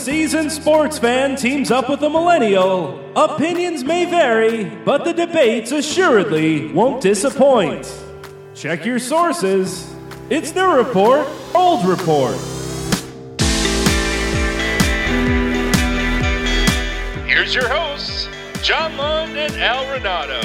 Seasoned sports fan teams up with a millennial, opinions may vary, but the debates assuredly won't disappoint. Check your sources. It's new report, old report. Here's your hosts, John Lund and Al Renauto.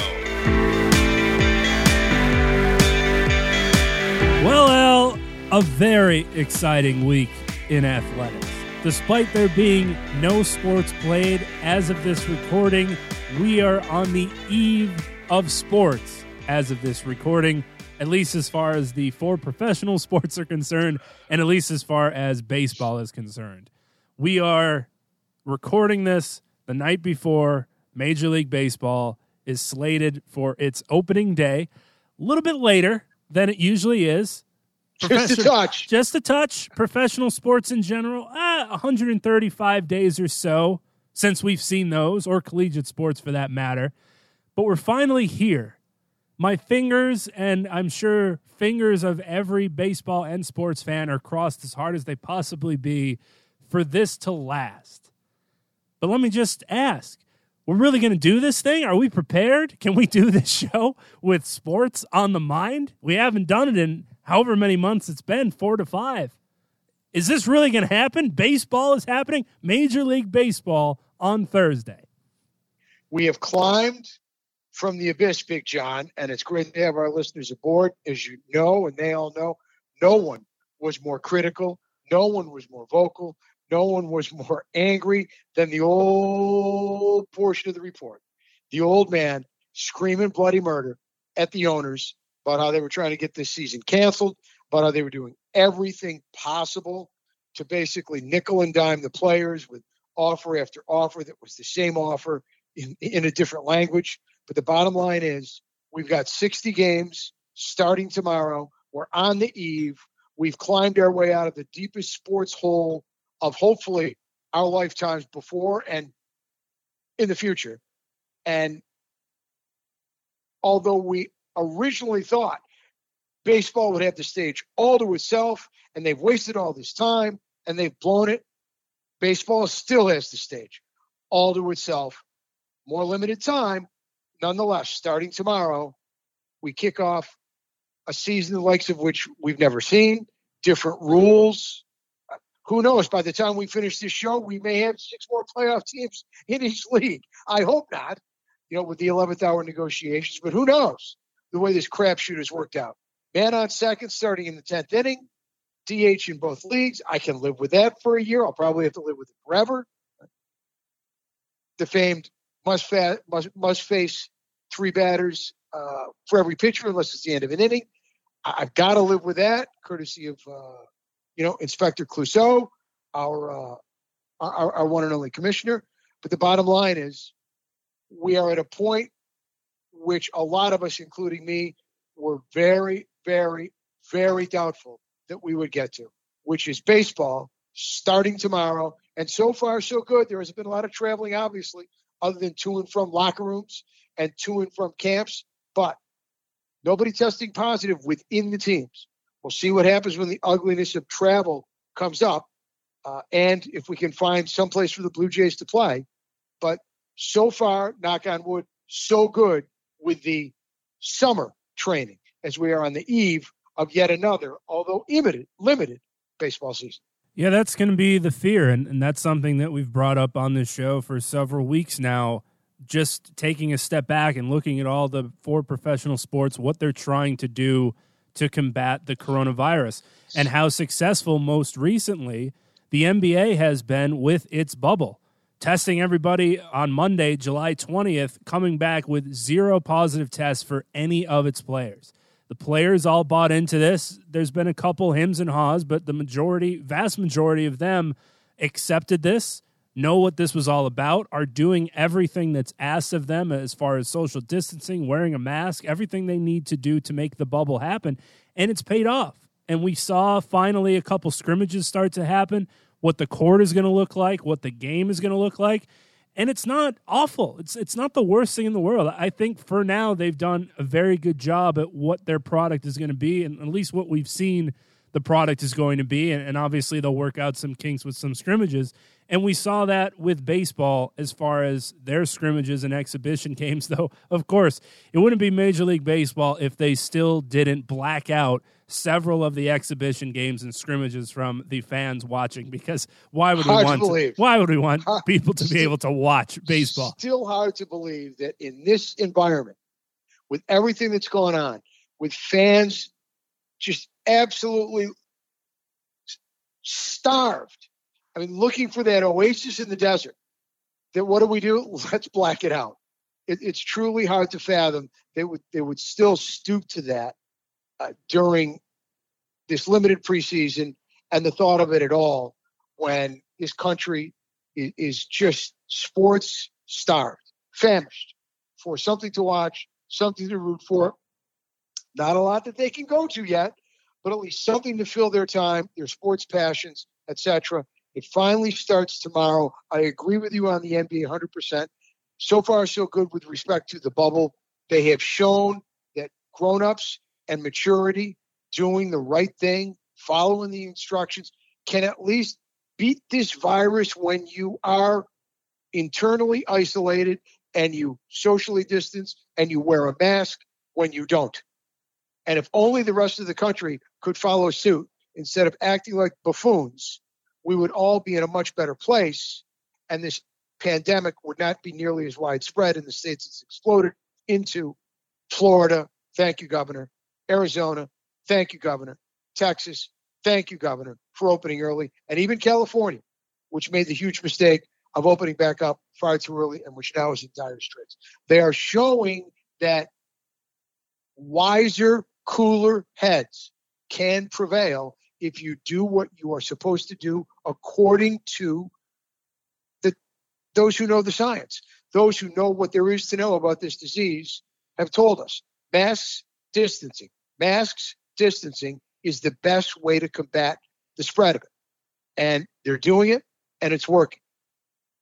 Well, Al, a very exciting week in athletics. Despite there being no sports played as of this recording, we are on the eve of sports as of this recording, at least as far as the four professional sports are concerned, and at least as far as baseball is concerned. We are recording this the night before Major League Baseball is slated for its opening day, a little bit later than it usually is. Just a touch. Just a touch. Professional sports in general, ah, 135 days or so since we've seen those, or collegiate sports for that matter. But we're finally here. My fingers, and I'm sure fingers of every baseball and sports fan, are crossed as hard as they possibly be for this to last. But let me just ask we're really going to do this thing? Are we prepared? Can we do this show with sports on the mind? We haven't done it in however many months it's been, four to five. Is this really going to happen? Baseball is happening. Major League Baseball on Thursday. We have climbed from the abyss, Big John, and it's great to have our listeners aboard. As you know, and they all know, no one was more critical, no one was more vocal, no one was more angry than the old portion of the report. The old man screaming bloody murder at the owners about how they were trying to get this season canceled, about how they were doing everything possible to basically nickel and dime the players with offer after offer that was the same offer in, in a different language. But the bottom line is we've got 60 games starting tomorrow. We're on the eve. We've climbed our way out of the deepest sports hole of hopefully our lifetimes before and in the future. And although we originally thought baseball would have the stage all to itself and they've wasted all this time and they've blown it, baseball still has the stage all to itself. More limited time. Nonetheless, starting tomorrow, we kick off a season the likes of which we've never seen, different rules, who knows? By the time we finish this show, we may have six more playoff teams in each league. I hope not, you know, with the 11th hour negotiations, but who knows the way this crapshoot has worked out. Man on second, starting in the 10th inning, DH in both leagues. I can live with that for a year. I'll probably have to live with it forever. The famed must, fa- must, must face three batters uh, for every pitcher unless it's the end of an inning. I- have got to live with that, courtesy of. Uh, you know, Inspector Clouseau, our, uh, our, our one and only commissioner. But the bottom line is, we are at a point which a lot of us, including me, were very, very, very doubtful that we would get to, which is baseball starting tomorrow. And so far, so good. There has been a lot of traveling, obviously, other than to and from locker rooms and to and from camps, but nobody testing positive within the teams. We'll see what happens when the ugliness of travel comes up, uh, and if we can find some place for the Blue Jays to play. But so far, knock on wood, so good with the summer training as we are on the eve of yet another, although limited, limited baseball season. Yeah, that's going to be the fear, and, and that's something that we've brought up on this show for several weeks now. Just taking a step back and looking at all the four professional sports, what they're trying to do to combat the coronavirus and how successful most recently the NBA has been with its bubble. Testing everybody on Monday, July 20th, coming back with zero positive tests for any of its players. The players all bought into this. There's been a couple hims and haws, but the majority, vast majority of them accepted this. know what this was all about, are doing everything that's asked of them as far as social distancing, wearing a mask, everything they need to do to make the bubble happen. And it's paid off. And we saw finally a couple scrimmages start to happen, what the court is going to look like, what the game is going to look like. And it's not awful. It's it's not the worst thing in the world. I think for now they've done a very good job at what their product is going to be, and at least what we've seen the product is going to be. And, and obviously they'll work out some kinks with some scrimmages. And we saw that with baseball as far as their scrimmages and exhibition games, though, of course, it wouldn't be Major League Baseball if they still didn't black out several of the exhibition games and scrimmages from the fans watching because why would hard we want to to, why would we want people to be able to watch baseball? Still hard to believe that in this environment with everything that's going on with fans just absolutely starved I mean, looking for that oasis in the desert. That what do we do? Let's black it out. It, it's truly hard to fathom they would they would still stoop to that uh, during this limited preseason and the thought of it at all when this country is, is just sports starved, famished for something to watch, something to root for. Not a lot that they can go to yet, but at least something to fill their time, their sports passions, etc. It finally starts tomorrow. I agree with you on the NBA 100%. So far, so good with respect to the bubble. They have shown that grown-ups and maturity, doing the right thing, following the instructions, can at least beat this virus when you are internally isolated and you socially distance and you wear a mask when you don't. And if only the rest of the country could follow suit instead of acting like buffoons, we would all be in a much better place and this pandemic would not be nearly as widespread in the states it's exploded into Florida, thank you, Governor, Arizona, thank you, Governor, Texas, thank you, Governor, for opening early, and even California, which made the huge mistake of opening back up far too early and which now is in dire straits. They are showing that wiser, cooler heads can prevail if you do what you are supposed to do according to the those who know the science, those who know what there is to know about this disease have told us. Masks, distancing, masks, distancing is the best way to combat the spread of it. And they're doing it and it's working.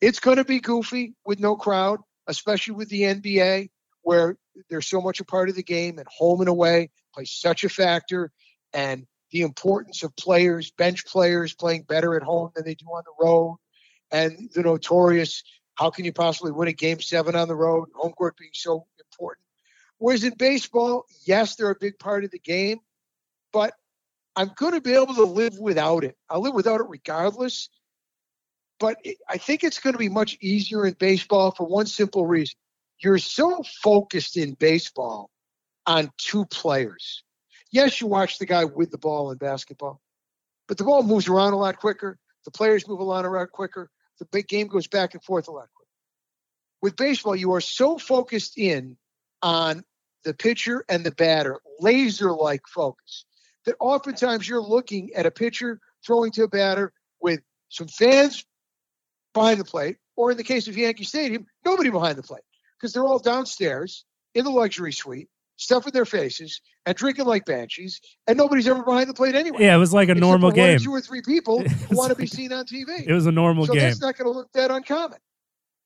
It's going to be goofy with no crowd, especially with the NBA, where they're so much a part of the game and home and away plays such a factor. And the importance of players, bench players playing better at home than they do on the road, and the notorious how can you possibly win a game seven on the road, home court being so important. Whereas in baseball, yes, they're a big part of the game, but I'm going to be able to live without it. I'll live without it regardless. But I think it's going to be much easier in baseball for one simple reason. You're so focused in baseball on two players Yes, you watch the guy with the ball in basketball, but the ball moves around a lot quicker. The players move a lot around quicker. The big game goes back and forth a lot quicker. With baseball, you are so focused in on the pitcher and the batter, laser like focus, that oftentimes you're looking at a pitcher throwing to a batter with some fans behind the plate, or in the case of Yankee Stadium, nobody behind the plate because they're all downstairs in the luxury suite stuffing their faces and drinking like banshees, and nobody's ever behind the plate anyway. Yeah, it was like a normal game. two or three people who want to be seen on TV. It was a normal so game. So that's not going to look that uncommon.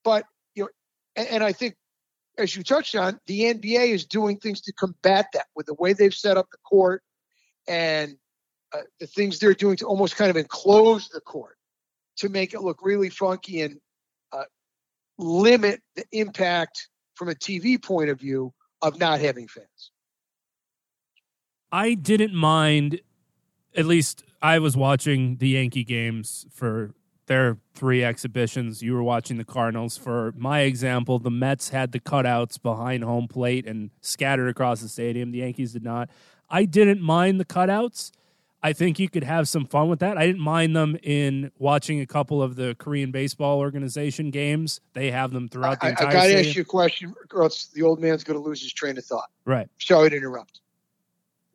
But you know, and, and, I think, as you touched on, the NBA is doing things to combat that with the way they've set up the court and uh, the things they're doing to almost kind of enclose the court to make it look really funky and uh, limit the impact from a TV point of view of not having fans. I didn't mind, at least I was watching the Yankee games for their three exhibitions. You were watching the Cardinals. For my example, the Mets had the cutouts behind home plate and scattered across the stadium. The Yankees did not. I didn't mind the cutouts. I think you could have some fun with that. I didn't mind them in watching a couple of the Korean Baseball Organization games. They have them throughout the I, entire. I got to ask you a question, or else the old man's going to lose his train of thought. Right. Sorry to interrupt.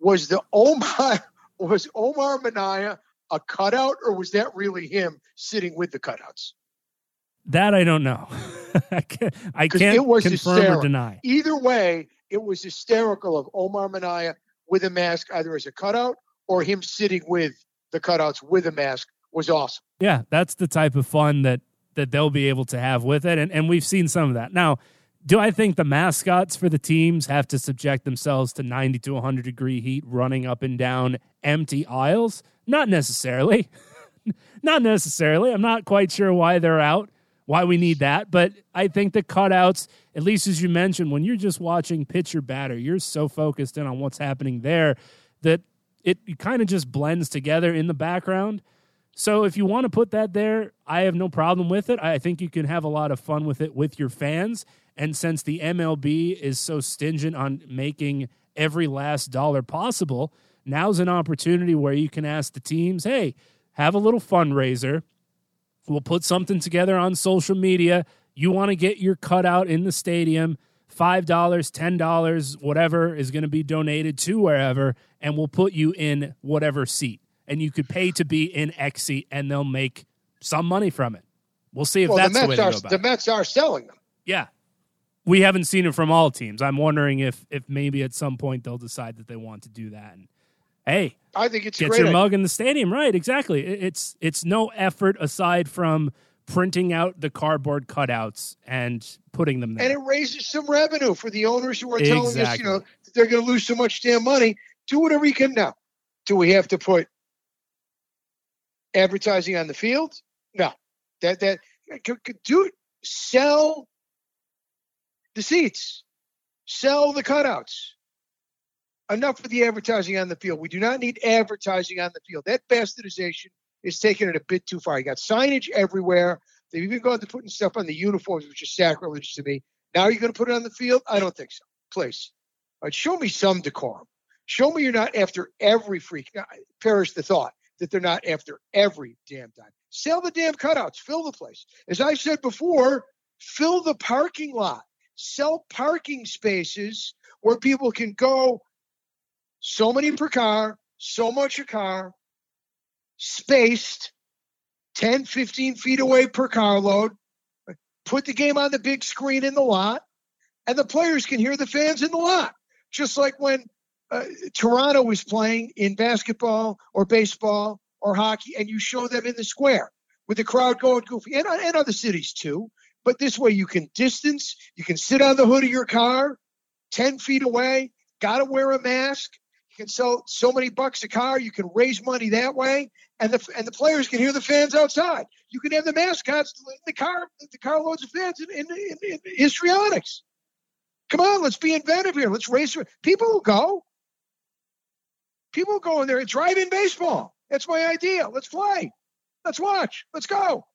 Was the Omar was Omar Minaya a cutout, or was that really him sitting with the cutouts? That I don't know. I can't, I can't it was confirm hysterical. or deny. Either way, it was hysterical of Omar Minaya with a mask, either as a cutout or him sitting with the cutouts with a mask was awesome. Yeah, that's the type of fun that that they'll be able to have with it, and and we've seen some of that. Now, do I think the mascots for the teams have to subject themselves to 90 to 100 degree heat running up and down empty aisles? Not necessarily. not necessarily. I'm not quite sure why they're out, why we need that, but I think the cutouts, at least as you mentioned, when you're just watching pitcher batter, you're so focused in on what's happening there that it, kind of just blends together in the background. So if you want to put that there, I have no problem with it. I think you can have a lot of fun with it with your fans. And since the MLB is so stingent on making every last dollar possible, now's an opportunity where you can ask the teams, hey, have a little fundraiser. We'll put something together on social media. You want to get your cutout in the stadium. $5, $10, whatever is going to be donated to wherever, and we'll put you in whatever seat. And you could pay to be in X seat, and they'll make some money from it. We'll see if well, that's the the, Mets way to are go about the it. Mets are selling them. Yeah. We haven't seen it from all teams. I'm wondering if if maybe at some point they'll decide that they want to do that. And hey, I think it's get great your idea. mug in the stadium, right? Exactly. It's it's no effort aside from printing out the cardboard cutouts and putting them there. and it raises some revenue for the owners who are telling us, you know, that they're going to lose so much damn money. Do whatever you can now. Do we have to put advertising on the field? No. That that do sell the seats, sell the cutouts. Enough with the advertising on the field. We do not need advertising on the field. That bastardization is taking it a bit too far. You got signage everywhere. They've even gone to putting stuff on the uniforms, which is sacrilege to me. Now you're going to put it on the field? I don't think so. Please. Right, show me some decorum. Show me you're not after every freak. Uh, perish the thought that they're not after every damn time. Sell the damn cutouts. Fill the place. As I said before, fill the parking lot. Sell parking spaces where people can go so many per car, so much a car, spaced 10, 15 feet away per car load. Put the game on the big screen in the lot, and the players can hear the fans in the lot. Just like when uh, Toronto was playing in basketball or baseball or hockey, and you show them in the square with the crowd going goofy, and, and other cities too. But this way, you can distance, you can sit on the hood of your car 10 feet away, got to wear a mask. You can sell so many bucks a car. You can raise money that way, and the and the players can hear the fans outside. You can have the mascots in the car, the car loads of fans in, in, in, in histrionics. Come on, let's be inventive here. Let's raise people will go. People will go in there and drive in baseball. That's my idea. Let's play. Let's watch. Let's go.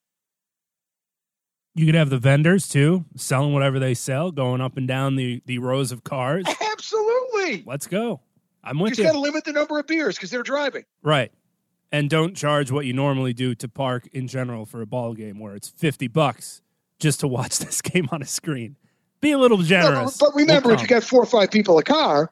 you could have the vendors too, selling whatever they sell, going up and down the, the rows of cars. Absolutely. Let's go. I'm with Just you. got to limit the number of beers because they're driving. Right. And don't charge what you normally do to park in general for a ball game where it's 50 bucks just to watch this game on a screen. Be a little No, generous. but remember, We'll if you got four or five people a car,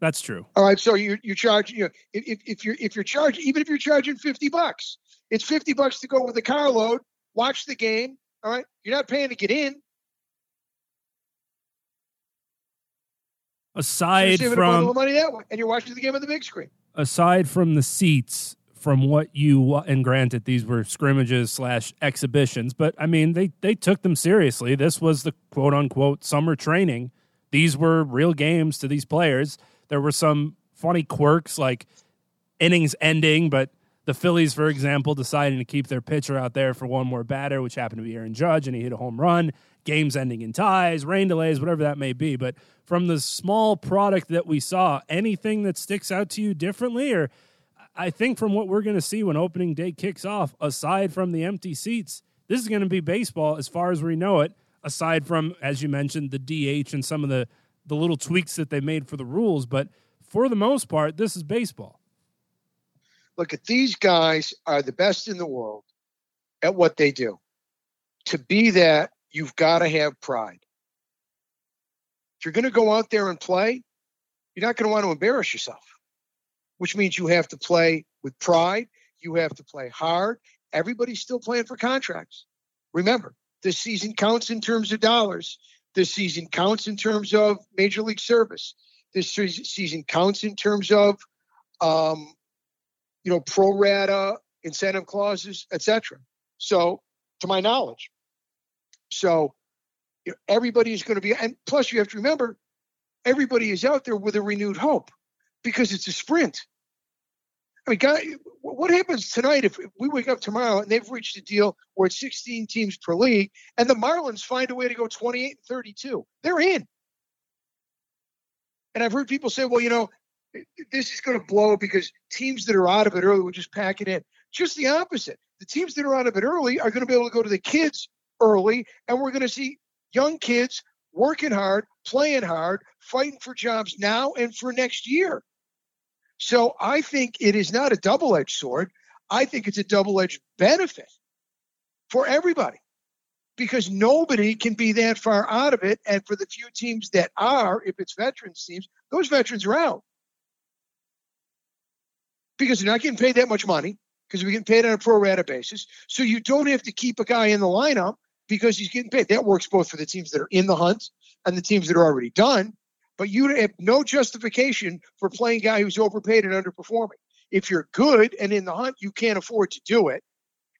That's true. all right. So you you charge you know if, if- if you're if you're charging even if you're charging fifty bucks, it's fifty bucks to go with a car load, watch the game. All right, you're not paying to get in. So you're Aside from money that way, and you're watching the game on the big screen. aside from the seats from what you and granted these were scrimmages slash exhibitions but i mean they they took them seriously. This was the quote unquote summer training. These were real games to these players. There were some funny quirks like innings ending but the phillies for example deciding to keep their pitcher out there for one more batter which happened to be aaron judge and he hit a home run games ending in ties rain delays whatever that may be but from the small product that we saw anything that sticks out to you differently or I think from what we're going to see when opening day kicks off, aside from the empty seats, this is going to be baseball as far as we know it. Aside from, as you mentioned, the DH and some of the the little tweaks that they made for the rules, but for the most part, this is baseball. Look at these guys are the best in the world at what they do. To be that, you've got to have pride. If you're going to go out there and play, you're not going to want to embarrass yourself, which means you have to play with pride. You have to play hard. Everybody's still playing for contracts. Remember, this season counts in terms of dollars. This season counts in terms of major league service. This season counts in terms of, um, you know, pro rata incentive clauses, etc. So, to my knowledge, so you know, everybody is going to be, and plus you have to remember, everybody is out there with a renewed hope because it's a sprint. I mean, guy, what happens tonight if we wake up tomorrow and they've reached a deal where it's 16 teams per league and the Marlins find a way to go 28 and 32? They're in. And I've heard people say, well, you know, this is going to blow because teams that are out of it early will just pack it in. Just the opposite. The teams that are out of it early are going to be able to go to the kids early, and we're going to see young kids working hard, playing hard, fighting for jobs now and for next year. So I think it is not a double edged sword. I think it's a double edged benefit for everybody because nobody can be that far out of it. And for the few teams that are, if it's veterans teams, those veterans are out because they're not getting paid that much money because we're getting paid on a pro rata basis. So you don't have to keep a guy in the lineup because he's getting paid. That works both for the teams that are in the hunt and the teams that are already done. But you have no justification for playing a guy who's overpaid and underperforming. If you're good and in the hunt, you can't afford to do it.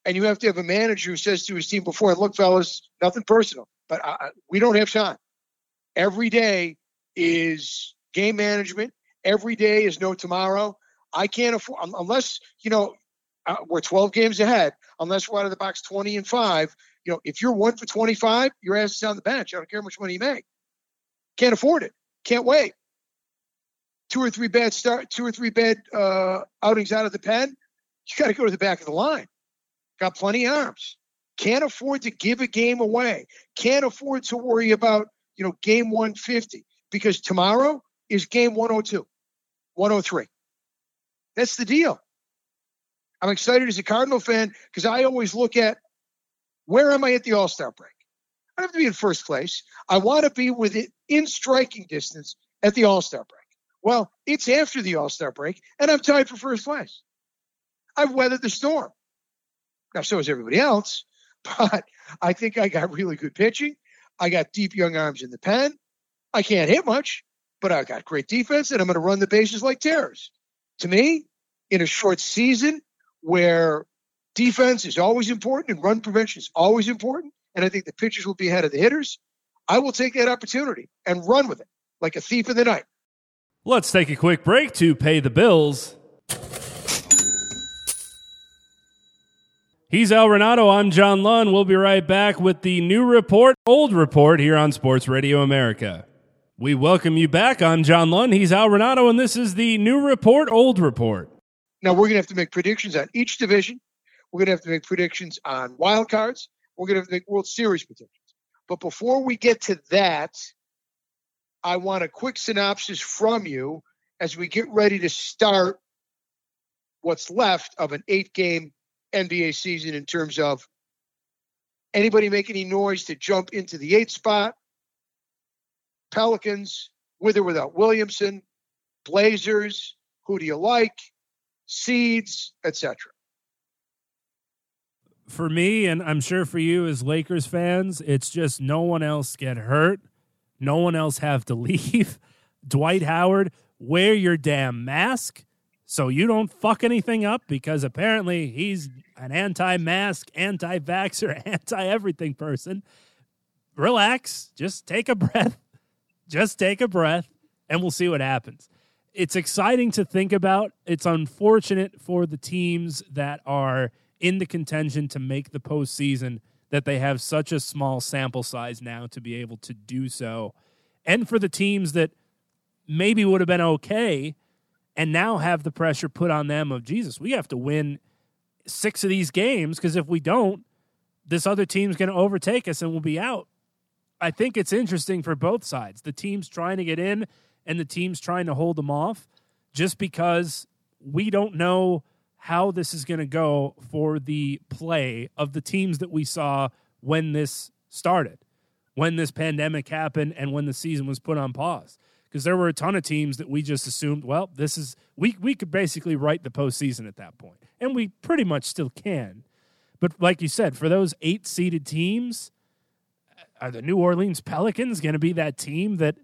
And you have to have a manager who says to his team before, look, fellas, nothing personal, but I, we don't have time. Every day is game management. Every day is no tomorrow. I can't afford, unless, you know, uh, we're 12 games ahead, unless we're out of the box 20 and 5. You know, if you're one for 25, your ass is on the bench. I don't care how much money you make. Can't afford it. Can't wait. Two or three bad start, two or three bad uh, outings out of the pen. You got to go to the back of the line. Got plenty of arms. Can't afford to give a game away. Can't afford to worry about you know game 150 because tomorrow is game 102, 103. That's the deal. I'm excited as a Cardinal fan because I always look at where am I at the All Star break? I don't have to be in first place. I want to be within in striking distance at the All Star break. Well, it's after the All Star break, and I'm tied for first place. I've weathered the storm. Now, so is everybody else, but I think I got really good pitching. I got deep young arms in the pen. I can't hit much, but I got great defense, and I'm going to run the bases like terrors. To me, in a short season where defense is always important and run prevention is always important, and I think the pitchers will be ahead of the hitters, I will take that opportunity and run with it like a thief in the night. Let's take a quick break to pay the bills. He's Al Renauto. I'm John Lund. We'll be right back with the new report, old report here on Sports Radio America. We welcome you back. I'm John Lund. He's Al Renauto, and this is the new report, old report. Now, we're going to have to make predictions on each division. We're going to have to make predictions on wild cards. We're going to have to make World Series predictions. But before we get to that, I want a quick synopsis from you as we get ready to start what's left of an eight game NBA season in terms of anybody make any noise to jump into the eight spot? Pelicans, with or without Williamson, Blazers, who do you like? Seeds, etc. For me, and I'm sure for you as Lakers fans, it's just no one else get hurt, no one else have to leave. Dwight Howard, wear your damn mask so you don't fuck anything up because apparently he's an anti mask, anti vaxxer, anti everything person. Relax, just take a breath, just take a breath, and we'll see what happens. It's exciting to think about. It's unfortunate for the teams that are in the contention to make the postseason that they have such a small sample size now to be able to do so. And for the teams that maybe would have been okay and now have the pressure put on them of Jesus, we have to win six of these games because if we don't, this other team's going to overtake us and we'll be out. I think it's interesting for both sides. The teams trying to get in and the teams trying to hold them off just because we don't know how this is going to go for the play of the teams that we saw when this started, when this pandemic happened and when the season was put on pause because there were a ton of teams that we just assumed, well, this is we we could basically write the postseason at that point, and we pretty much still can. But like you said, for those eight seeded teams, are the New Orleans Pelicans going to be that team that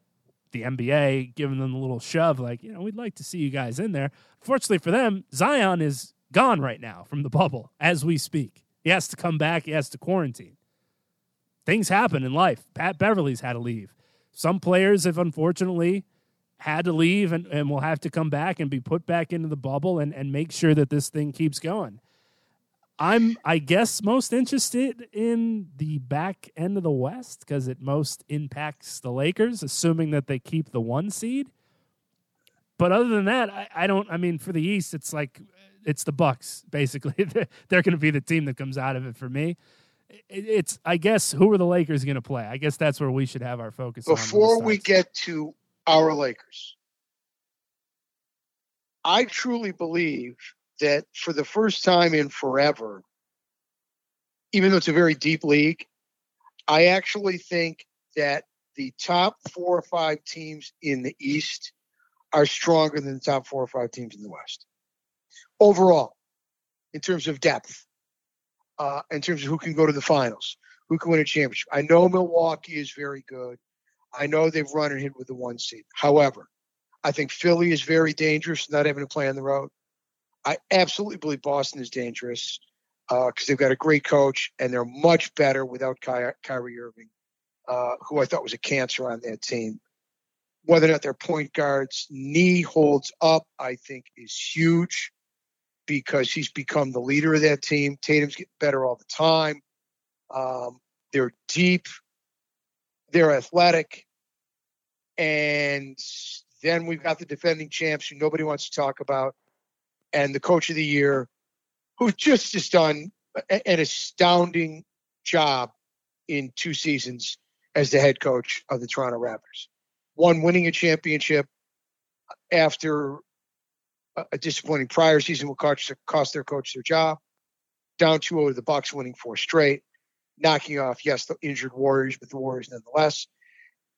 the NBA giving them a little shove, like, you know, we'd like to see you guys in there. Fortunately for them, Zion is gone right now from the bubble as we speak. He has to come back, he has to quarantine. Things happen in life. Pat Beverley's had to leave. Some players have unfortunately had to leave and, and will have to come back and be put back into the bubble and, and make sure that this thing keeps going. I'm, I guess, most interested in the back end of the West because it most impacts the Lakers, assuming that they keep the one seed. But other than that, I, I don't. I mean, for the East, it's like it's the Bucks basically. They're going to be the team that comes out of it for me. It's, I guess, who are the Lakers going to play? I guess that's where we should have our focus. Before we get to our Lakers, I truly believe that for the first time in forever, even though it's a very deep league, I actually think that the top four or five teams in the East are stronger than the top four or five teams in the West. Overall, in terms of depth, uh, in terms of who can go to the finals, who can win a championship. I know Milwaukee is very good. I know they've run and hit with the one seed. However, I think Philly is very dangerous, not having to play on the road. I absolutely believe Boston is dangerous because uh, they've got a great coach and they're much better without Ky- Kyrie Irving, uh, who I thought was a cancer on that team. Whether or not their point guard's knee holds up, I think is huge because he's become the leader of that team. Tatum's getting better all the time. Um, they're deep, they're athletic, and then we've got the defending champs who nobody wants to talk about and the coach of the year, who just has done an astounding job in two seasons as the head coach of the Toronto Raptors. One winning a championship after a disappointing prior season will cost, their coach their job. Down 2 0 the Bucks winning four straight, knocking off, yes, the injured Warriors, but the Warriors nonetheless.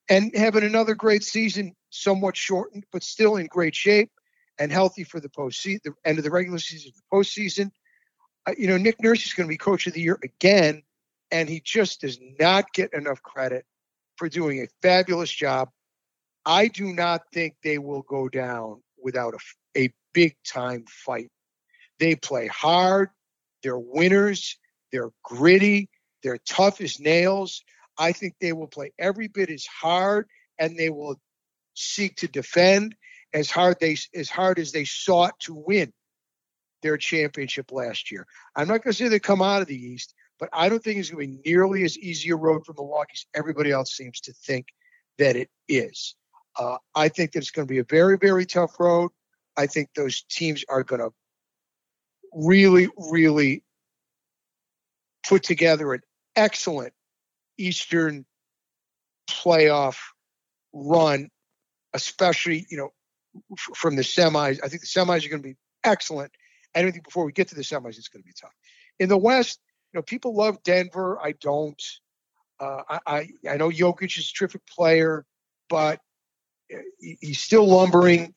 And having another great season, somewhat shortened, but still in great shape and healthy for the postseason, the end of the regular season, the postseason. Uh, you know, Nick Nurse is going to be coach of the year again, and he just does not get enough credit for doing a fabulous job. I do not think they will go down without a, a big time fight. They play hard, they're winners, they're gritty, they're tough as nails. I think they will play every bit as hard and they will seek to defend as hard they as hard as they sought to win their championship last year. I'm not going to say they come out of the East, but I don't think it's going to be nearly as easy a road for Milwaukee as everybody else seems to think that it is. Uh, I think that it's going to be a very, very tough road. I think those teams are going to really, really put together an excellent Eastern playoff run, especially, you know, from the semis. I think the semis are going to be excellent. I think before we get to the semis, it's going to be tough. In the West, you know, people love Denver. I don't. Uh, I, I, I know Jokic is a terrific player, but he's still lumbering.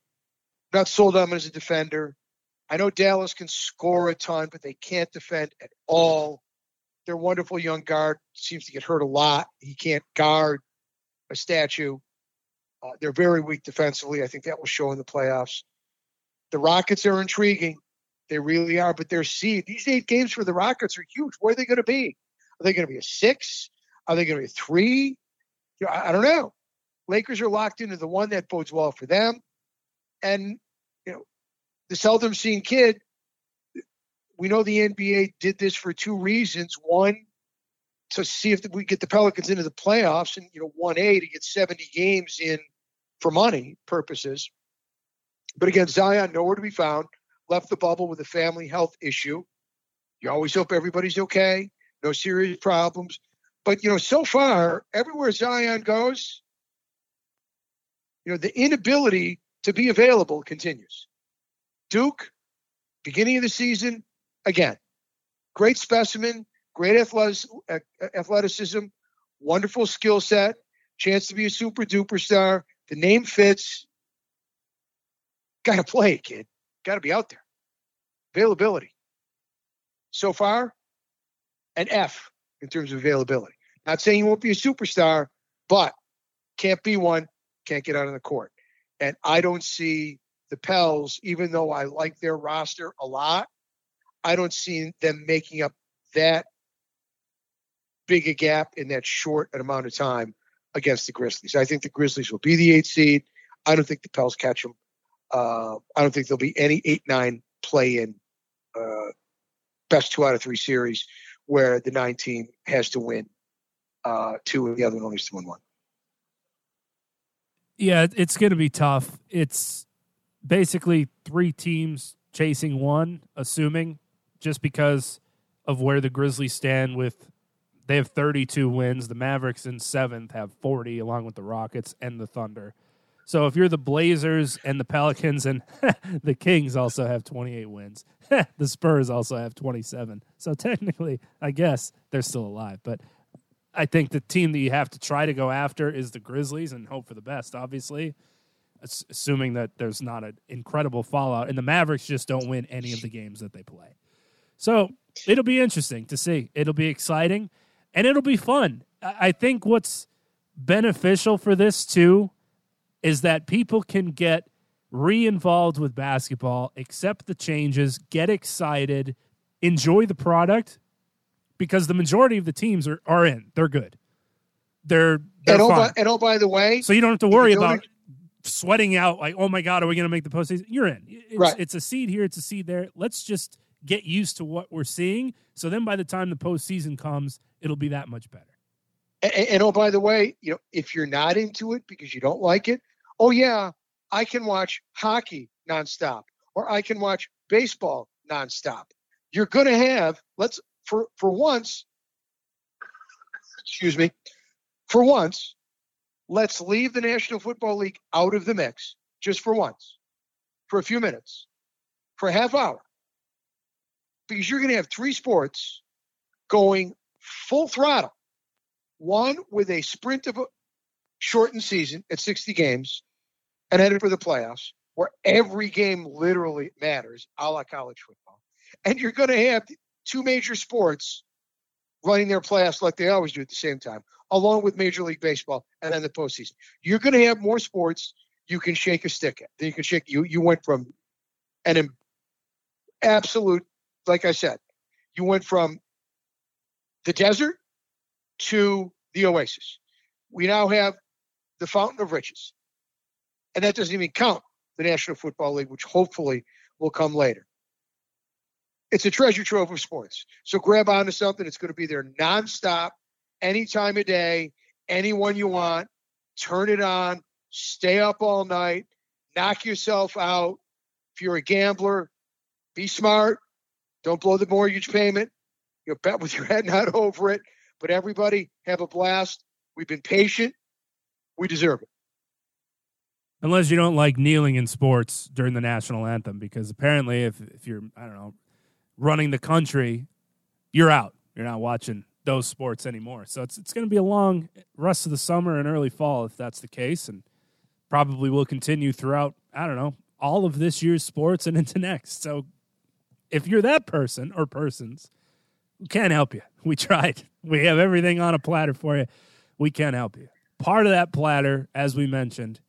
Not sold on him as a defender. I know Dallas can score a ton, but they can't defend at all. Their wonderful young guard seems to get hurt a lot. He can't guard a statue. Uh, they're very weak defensively. I think that will show in the playoffs. The Rockets are intriguing. They really are, but their seed, these eight games for the Rockets are huge. Where are they going to be? Are they going to be a six? Are they going to be a three? You know, I, I don't know. Lakers are locked into the one that bodes well for them. And, you know, the seldom seen kid, we know the NBA did this for two reasons. One, to see if we get the Pelicans into the playoffs and, you know, 1A to get 70 games in for money purposes. But again, Zion nowhere to be found. Left the bubble with a family health issue. You always hope everybody's okay, no serious problems. But you know, so far, everywhere Zion goes, you know, the inability to be available continues. Duke, beginning of the season, again, great specimen, great athleticism, wonderful skill set, chance to be a super duper star. The name fits. Got to play, kid. Got to be out there. Availability. So far, an F in terms of availability. Not saying he won't be a superstar, but can't be one, can't get out on the court. And I don't see the Pels, even though I like their roster a lot, I don't see them making up that big a gap in that short an amount of time against the Grizzlies. I think the Grizzlies will be the eight seed. I don't think the Pels catch them. Uh, I don't think there'll be any eight nine play in uh, best two out of three series where the nine team has to win uh, two and the other one only has to win one. Yeah, it's going to be tough. It's basically three teams chasing one, assuming just because of where the Grizzlies stand with they have 32 wins. The Mavericks in seventh have 40, along with the Rockets and the Thunder. So if you're the Blazers and the Pelicans and the Kings also have 28 wins, the Spurs also have 27. So technically, I guess they're still alive. But I think the team that you have to try to go after is the Grizzlies and hope for the best, obviously, assuming that there's not an incredible fallout. And the Mavericks just don't win any of the games that they play. So it'll be interesting to see. It'll be exciting and it'll be fun. I think what's beneficial for this too is that people can get re-involved with basketball, accept the changes, get excited, enjoy the product because the majority of the teams are, are in. They're good. They're, they're and, oh, fine. by, and oh, by the way, so you don't have to worry about sweating out like, oh my god, are we going to make the postseason? You're in. It's, right. it's a seed here. It's a seed there. Let's just get used to what we're seeing. So then, by the time the postseason comes, it'll be that much better. And, and, oh, by the way, you know, if you're not into it because you don't like it, oh yeah, I can watch hockey nonstop, or I can watch baseball nonstop. You're going to have let's for for once. Excuse me. For once, let's leave the National Football League out of the mix just for once, for a few minutes, for a half hour, because you're going to have three sports going full throttle. One with a sprint of a shortened season at 60 games and headed for the playoffs, where every game literally matters, a la college football. And you're going to have two major sports running their playoffs like they always do at the same time, along with Major League Baseball and then the postseason. You're going to have more sports you can shake a stick at. You can shake. You you went from an absolute, like I said, you went from the desert to the oasis. We now have the fountain of riches. And that doesn't even count the National Football League, which hopefully will come later. It's a treasure trove of sports. So grab onto something. It's going to be there nonstop, any time of day, anyone you want. Turn it on, stay up all night, knock yourself out. If you're a gambler, be smart. Don't blow the mortgage payment. You bet with your head not over it. But everybody have a blast. We've been patient. We deserve it. Unless you don't like kneeling in sports during the national anthem, because apparently, if if you're I don't know running the country, you're out. You're not watching those sports anymore. So it's it's going to be a long rest of the summer and early fall if that's the case, and probably will continue throughout. I don't know all of this year's sports and into next. So if you're that person or persons can't help you. We tried. We have everything on a platter for you. We can't help you. Part of that platter, as we mentioned,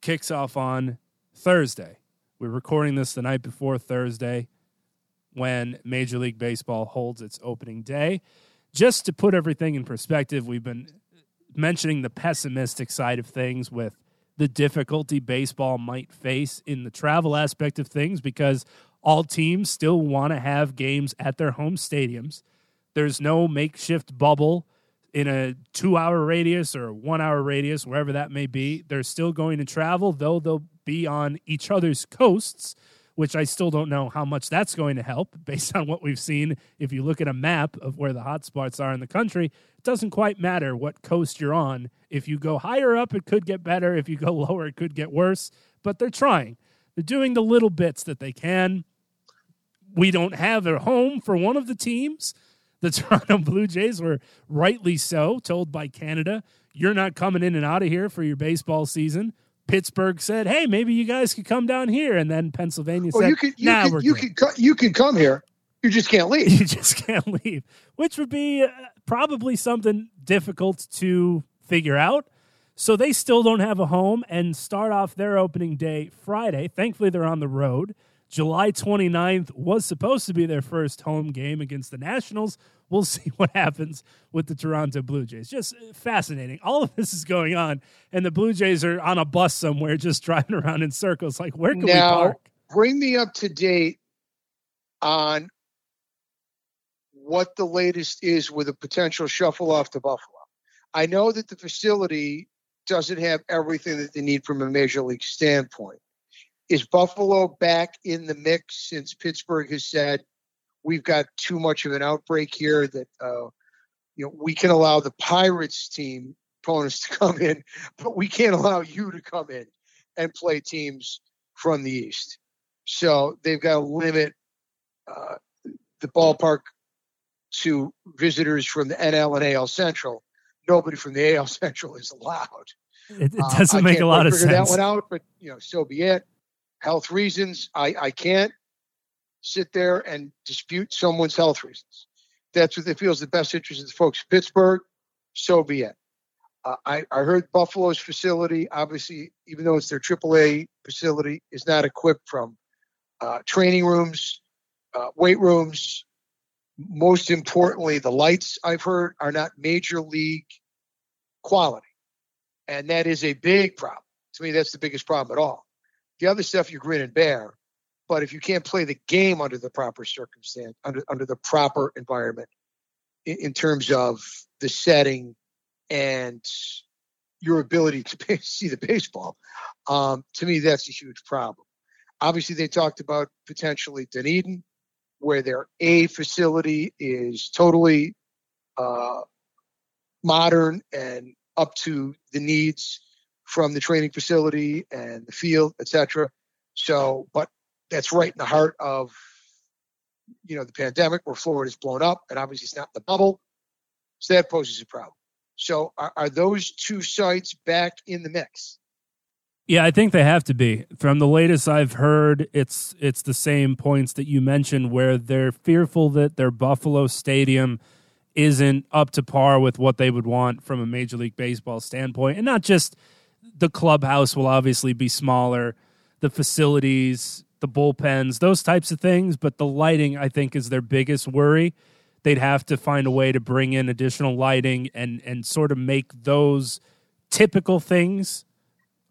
kicks off on Thursday. We're recording this the night before Thursday when Major League Baseball holds its opening day. Just to put everything in perspective, we've been mentioning the pessimistic side of things with the difficulty baseball might face in the travel aspect of things because all teams still want to have games at their home stadiums. There's no makeshift bubble in a two hour radius or one hour radius, wherever that may be. They're still going to travel, though they'll be on each other's coasts, which I still don't know how much that's going to help based on what we've seen. If you look at a map of where the hotspots are in the country, it doesn't quite matter what coast you're on. If you go higher up, it could get better. If you go lower, it could get worse. But they're trying. They're doing the little bits that they can we don't have a home for one of the teams. The Toronto Blue Jays were rightly so told by Canada, you're not coming in and out of here for your baseball season. Pittsburgh said, "Hey, maybe you guys could come down here," and then Pennsylvania oh, said, "You could, you nah, could, we're you good. could, you could come here." You just can't leave. You just can't leave, which would be uh, probably something difficult to figure out. So they still don't have a home and start off their opening day Friday. Thankfully, they're on the road. July 29th was supposed to be their first home game against the Nationals. We'll see what happens with the Toronto Blue Jays. Just uh, fascinating. All of this is going on, and the Blue Jays are on a bus somewhere just driving around in circles. Like, where can now, we park? Bring me up to date on what the latest is with a potential shuffle off to Buffalo. I know that the facility doesn't have everything that they need from a major league standpoint. Is Buffalo back in the mix since Pittsburgh has said we've got too much of an outbreak here that uh, you know we can allow the Pirates team opponents to come in, but we can't allow you to come in and play teams from the East. So they've got to limit uh, the ballpark to visitors from the NL and AL Central. Nobody from the AL Central is allowed. It, it doesn't uh, make a lot of sense. that one out, but you know, so be it. Health reasons, I, I can't sit there and dispute someone's health reasons. That's what they feel is the best interest of the folks Pittsburgh. So be it. Uh, I, I heard Buffalo's facility, obviously, even though it's their AAA facility, is not equipped from uh, training rooms, uh, weight rooms. Most importantly, the lights I've heard are not major league quality. And that is a big problem. To me, that's the biggest problem at all. The other stuff you grin and bear. But if you can't play the game under the proper circumstance, under under the proper environment, in, in terms of the setting and your ability to pay, see the baseball, um, to me that's a huge problem. Obviously, they talked about potentially Dunedin, where their A facility is totally uh, modern and up to the needs from the training facility and the field, etc. So, but that's right in the heart of you know the pandemic where Florida's blown up, and obviously it's not the bubble, so that poses a problem. So, are, are those two sites back in the mix? Yeah, I think they have to be. From the latest I've heard, it's it's the same points that you mentioned where they're fearful that their Buffalo stadium isn't up to par with what they would want from a Major League Baseball standpoint. And not just the clubhouse will obviously be smaller, the facilities, the bullpens, those types of things, but the lighting I think is their biggest worry. They'd have to find a way to bring in additional lighting and and sort of make those typical things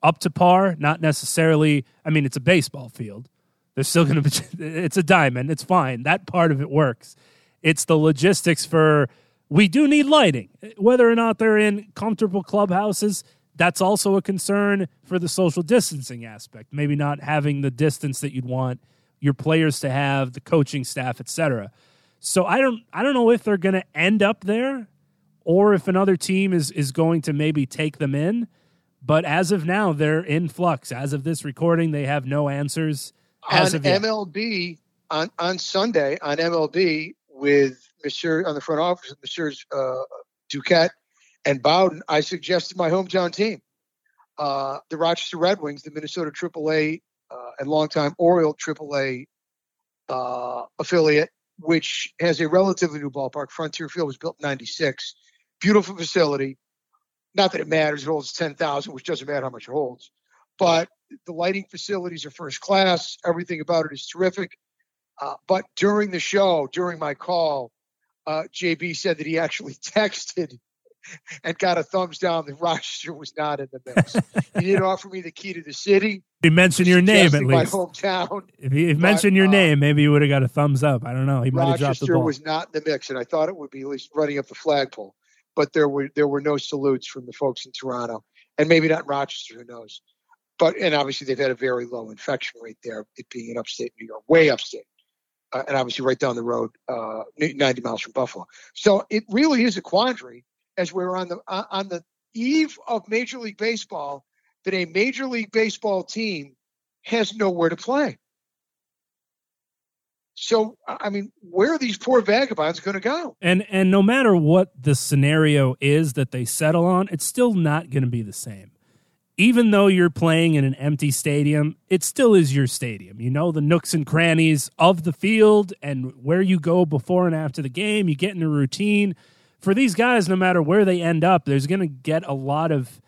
up to par, not necessarily. I mean, it's a baseball field. They're still going to be, it's a diamond. It's fine. That part of it works. It's the logistics for, we do need lighting. Whether or not they're in comfortable clubhouses, that's also a concern for the social distancing aspect. Maybe not having the distance that you'd want your players to have, the coaching staff, etc. So I don't, I don't know if they're going to end up there or if another team is, is going to maybe take them in but as of now, they're in flux. As of this recording, they have no answers. As on MLB on on Sunday on MLB with Monsieur on the front office, Monsieur uh, Duquette and Bowden, I suggested my hometown team, uh, the Rochester Red Wings, the Minnesota AAA uh, and longtime Oriole AAA uh, affiliate, which has a relatively new ballpark. Frontier Field was built in '96. Beautiful facility not that it matters, it holds 10,000, which doesn't matter how much it holds. But the lighting facilities are first class. Everything about it is terrific. Uh, but during the show, during my call, uh, JB said that he actually texted and got a thumbs down that Rochester was not in the mix. he didn't offer me the key to the city. He mentioned your name at least. My hometown. If he but, mentioned your uh, name, maybe you would have got a thumbs up. I don't know. He might have dropped the ball. was not in the mix, and I thought it would be at least running up the flagpole but there were there were no salutes from the folks in Toronto, and maybe not in Rochester. Who knows? But and obviously they've had a very low infection rate there, it being in upstate New York, way upstate, uh, and obviously right down the road, uh, 90 miles from Buffalo. So it really is a quandary as we're on the uh, on the eve of Major League Baseball that a Major League Baseball team has nowhere to play. So I mean, where are these poor vagabonds going to go? And and no matter what the scenario is that they settle on, it's still not going to be the same. even though you're playing in an empty stadium, it still is your stadium. You know the nooks and crannies of the field and where you go before and after the game. You get in a routine. For these guys, no matter where they end up, there's going to get a lot of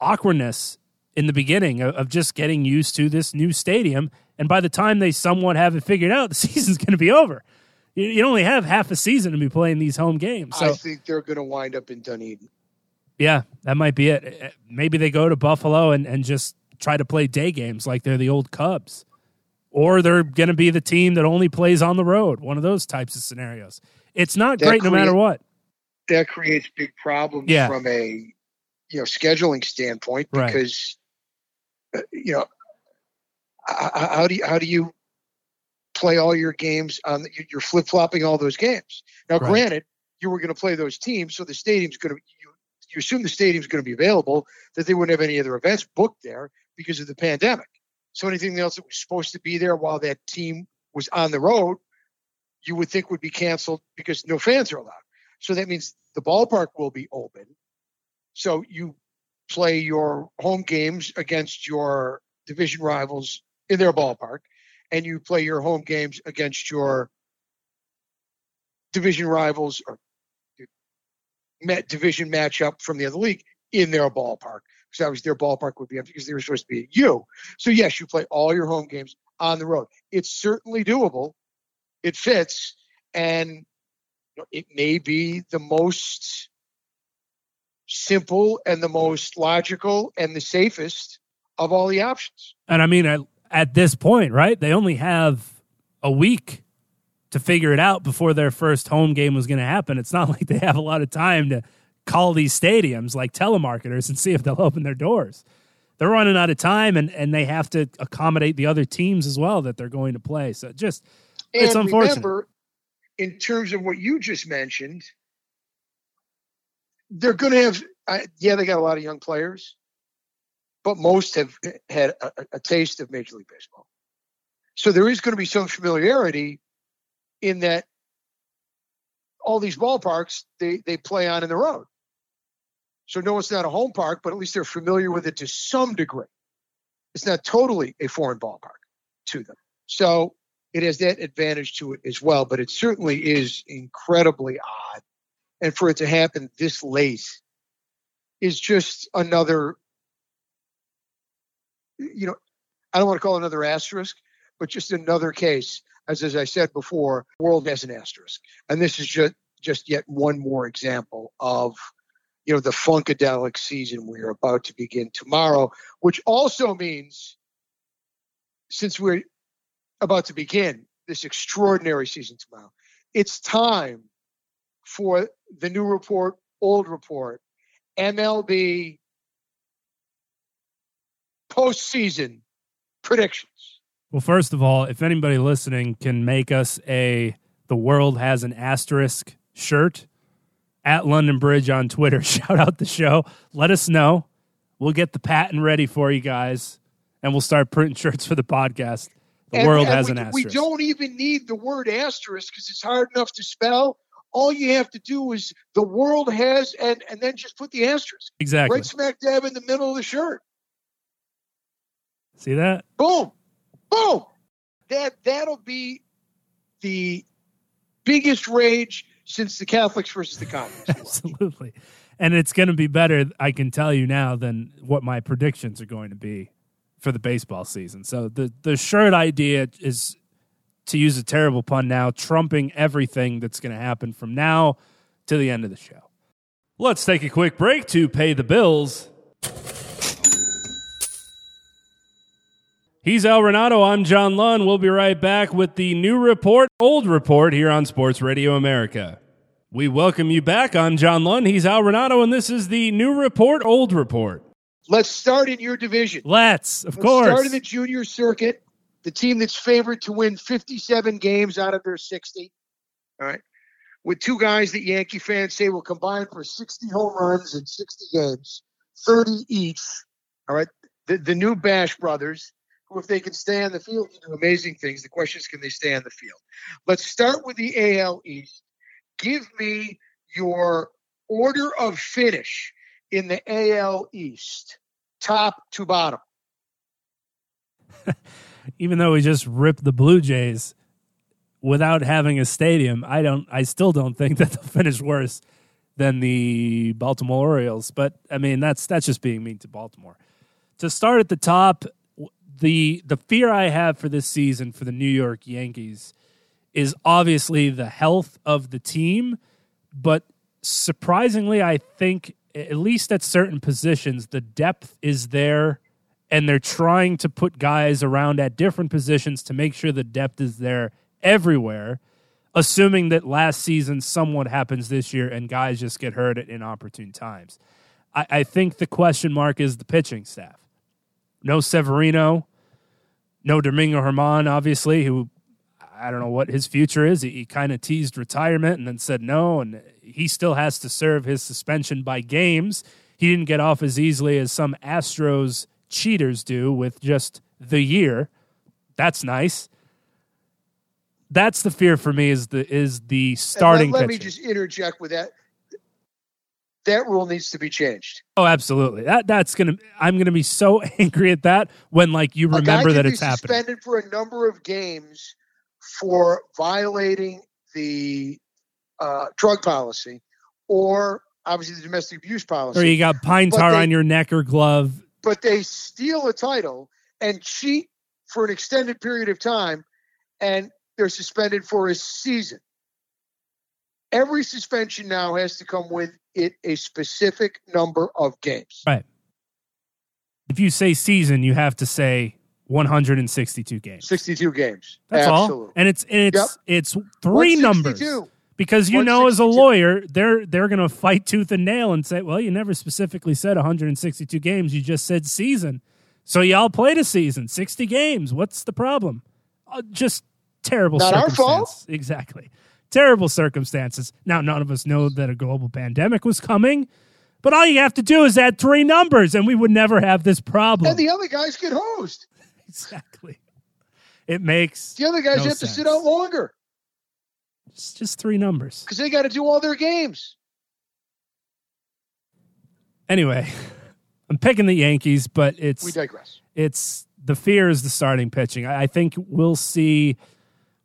awkwardness in the beginning of, of, just getting used to this new stadium. And by the time they somewhat have it figured out, the season's going to be over. You, you, only have half a season to be playing these home games. So. I think they're going to wind up in Dunedin. Yeah, that might be it. Eh, eh, maybe they go to Buffalo and, and just try to play day games like they're the old Cubs. Or they're going to be the team that only plays on the road. One of those types of scenarios. It's not that great no matter what. That creates big problems yeah. from a you know scheduling standpoint because right. uh, you know how do you how do you play all your games on the, you're flip flopping all those games. Now, right. granted, you were going to play those teams, so the stadium's going to you assume the stadium's going to be available, that they wouldn't have any other events booked there because of the pandemic. So anything else that was supposed to be there while that team was on the road, you would think would be canceled because no fans are allowed. So that means the ballpark will be open. So you play your home games against your division rivals in their ballpark, and you play your home games against your division rivals or met division matchup from the other league in their ballpark because was their ballpark would be empty because they were supposed to be at you. So yes, you play all your home games on the road. It's certainly doable. It fits, and it may be the most simple and the most logical and the safest of all the options. And I mean, at, at this point, right? They only have a week to figure it out before their first home game was going to happen. It's not like they have a lot of time to call these stadiums like telemarketers and see if they'll open their doors. They're running out of time and, and they have to accommodate the other teams as well that they're going to play. So just and it's unfortunate. Remember, in terms of what you just mentioned, they're going to have, uh, yeah, they got a lot of young players, but most have had a, a taste of Major League Baseball. So there is going to be some familiarity in that all these ballparks they, they play on in the road. So no, it's not a home park, but at least they're familiar with it to some degree. It's not totally a foreign ballpark to them. So it has that advantage to it as well, but it certainly is incredibly odd. And for it to happen this late is just another, you know, I don't want to call another asterisk, but just another case as, as I said before, world has an asterisk. And this is just, just yet one more example of, you know, the funkadelic season we are about to begin tomorrow, which also means since we're about to begin this extraordinary season tomorrow, it's time for the new report, old report, MLB postseason predictions. Well, first of all, if anybody listening can make us a the world has an asterisk shirt at London Bridge on Twitter, shout out the show. Let us know. We'll get the patent ready for you guys and we'll start printing shirts for the podcast. The and, world and has we, an asterisk. We don't even need the word asterisk because it's hard enough to spell. All you have to do is the world has, and and then just put the asterisk. Exactly. Right smack dab in the middle of the shirt. See that? Boom. Boom. That that'll be the biggest rage since the Catholics versus the Communists. Absolutely. And it's going to be better, I can tell you now, than what my predictions are going to be for the baseball season. So the the shirt idea is to use a terrible pun now, trumping everything that's going to happen from now to the end of the show. Let's take a quick break to pay the bills. He's Al Renauto. I'm John Lund. We'll be right back with the new report, old report here on Sports Radio America. We welcome you back. I'm John Lund. He's Al Renauto, and this is the new report, old report. Let's start in your division. Let's, of Let's course. Start in the junior circuit. The team that's favored to win 57 games out of their 60. All right. With two guys that Yankee fans say will combine for 60 home runs in 60 games, 30 each. All right. The, the new Bash brothers who, if they can stay on the field, can do amazing things. The question is, can they stay on the field? Let's start with the AL East. Give me your order of finish in the AL East. top to bottom. Even though we just ripped the Blue Jays without having a stadium, I don't. I still don't think that they'll finish worse than the Baltimore Orioles. But I mean, that's that's just being mean to Baltimore. To start at the top, the the fear I have for this season for the New York Yankees is obviously the health of the team, but surprisingly, I think at least at certain positions, the depth is there, and they're trying to put guys around at different positions to make sure the depth is there everywhere. Assuming that last season somewhat happens this year and guys just get hurt at inopportune times. I, I think the question mark is the pitching staff. No Severino, no Domingo Germán, obviously, who I don't know what his future is. He, he kind of teased retirement and then said no, and he still has to serve his suspension by games. He didn't get off as easily as some Astros cheaters do with just the year. That's nice. That's the fear for me is the is the starting. let, let me just interject with that. That rule needs to be changed. Oh, absolutely. That that's gonna. I'm gonna be so angry at that when like you remember that it's happening. Suspended for a number of games for violating the uh, drug policy or obviously the domestic abuse policy. Or you got pine tar they, on your neck or glove. But they steal a title and cheat for an extended period of time and they're suspended for a season. Every suspension now has to come with it a specific number of games. Right. If you say season, you have to say 162 games. 62 games. That's Absolutely. all. And it's and it's yep. it's three numbers. Because you know as a lawyer, they're they're going to fight tooth and nail and say, "Well, you never specifically said 162 games, you just said season." So y'all played a season, 60 games. What's the problem? Uh, just terrible circumstances. Not our fault. Exactly. Terrible circumstances. Now none of us know that a global pandemic was coming. But all you have to do is add three numbers, and we would never have this problem. And the other guys get hosed. exactly. It makes the other guys no have sense. to sit out longer. It's just three numbers because they got to do all their games. Anyway, I'm picking the Yankees, but it's we digress. It's the fear is the starting pitching. I, I think we'll see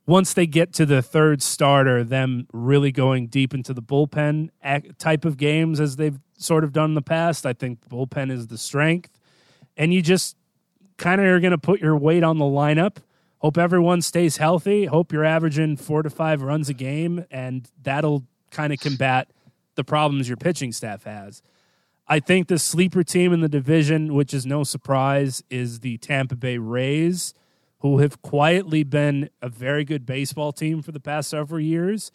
once they get to the third starter, them really going deep into the bullpen type of games as they've sort of done in the past. I think bullpen is the strength, and you just kind of are going to put your weight on the lineup. Hope everyone stays healthy. Hope you're averaging four to five runs a game, and that'll kind of combat the problems your pitching staff has. I think the sleeper team in the division, which is no surprise, is the Tampa Bay Rays, who have quietly been a very good baseball team for the past several years.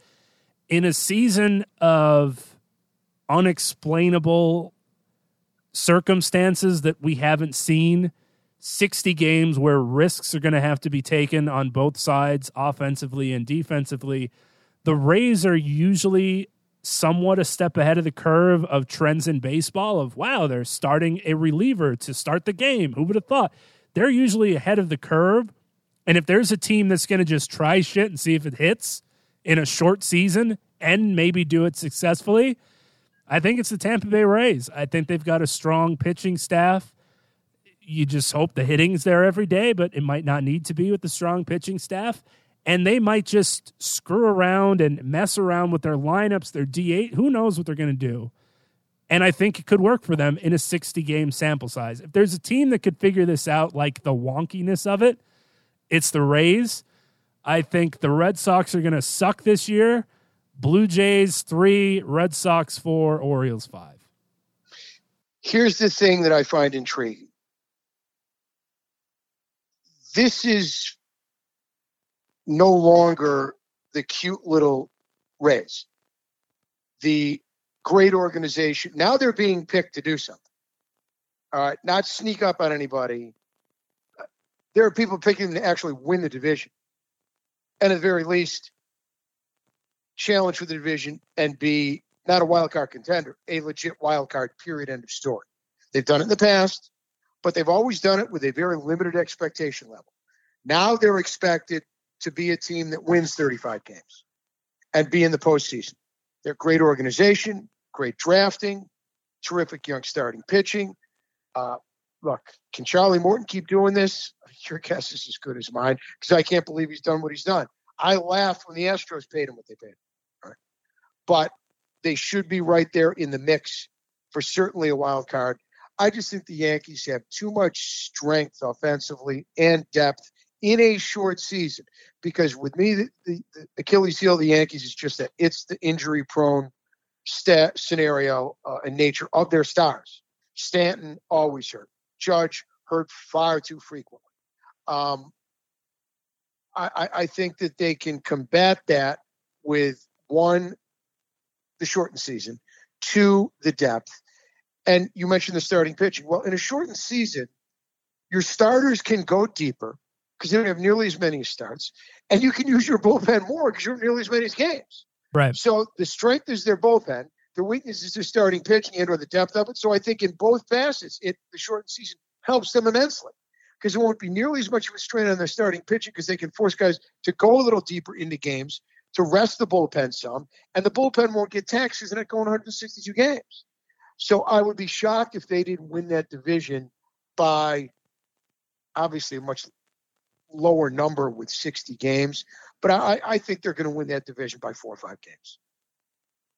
In a season of unexplainable circumstances that we haven't seen 60 games where risks are going to have to be taken on both sides, offensively and defensively. The Rays are usually somewhat a step ahead of the curve of trends in baseball of wow, they're starting a reliever to start the game. Who would have thought? They're usually ahead of the curve. And if there's a team that's going to just try shit and see if it hits in a short season and maybe do it successfully, I think it's the Tampa Bay Rays. I think they've got a strong pitching staff you just hope the hitting's there every day, but it might not need to be with the strong pitching staff. And they might just screw around and mess around with their lineups, their DH. Who knows what they're going to do? And I think it could work for them in a 60 game sample size. If there's a team that could figure this out, like the wonkiness of it, it's the Rays. I think the Red Sox are going to suck this year. Blue Jays three, Red Sox four, Orioles five. Here's the thing that I find intriguing this is no longer the cute little Rays. The great organization. Now they're being picked to do something. All right, not sneak up on anybody. There are people picking to actually win the division, and at the very least, challenge for the division and be not a wild card contender, a legit wild card. Period. End of story. They've done it in the past but they've always done it with a very limited expectation level. Now they're expected to be a team that wins 35 games and be in the postseason. They're great organization, great drafting, terrific young starting pitching. Uh, look, can Charlie Morton keep doing this? Your guess is as good as mine because I can't believe he's done what he's done. I laughed when the Astros paid him what they paid him. Right. But they should be right there in the mix for certainly a wild card. I just think the Yankees have too much strength offensively and depth in a short season. Because with me, the, the, the Achilles heel of the Yankees is just that it's the injury prone stat scenario uh, and nature of their stars. Stanton always hurt. Judge hurt far too frequently. Um, I, I think that they can combat that with one, the shortened season, two, the depth. And you mentioned the starting pitching. Well, in a shortened season, your starters can go deeper because they don't have nearly as many starts, and you can use your bullpen more because you don't have nearly as many games. Right. So the strength is their bullpen. The weakness is their starting pitching and or the depth of it. So I think in both facets, it the shortened season helps them immensely because it won't be nearly as much of a strain on their starting pitching because they can force guys to go a little deeper into games to rest the bullpen some, and the bullpen won't get taxed because they're not going 162 games. So I would be shocked if they didn't win that division by obviously a much lower number with 60 games, but I, I think they're going to win that division by four or five games.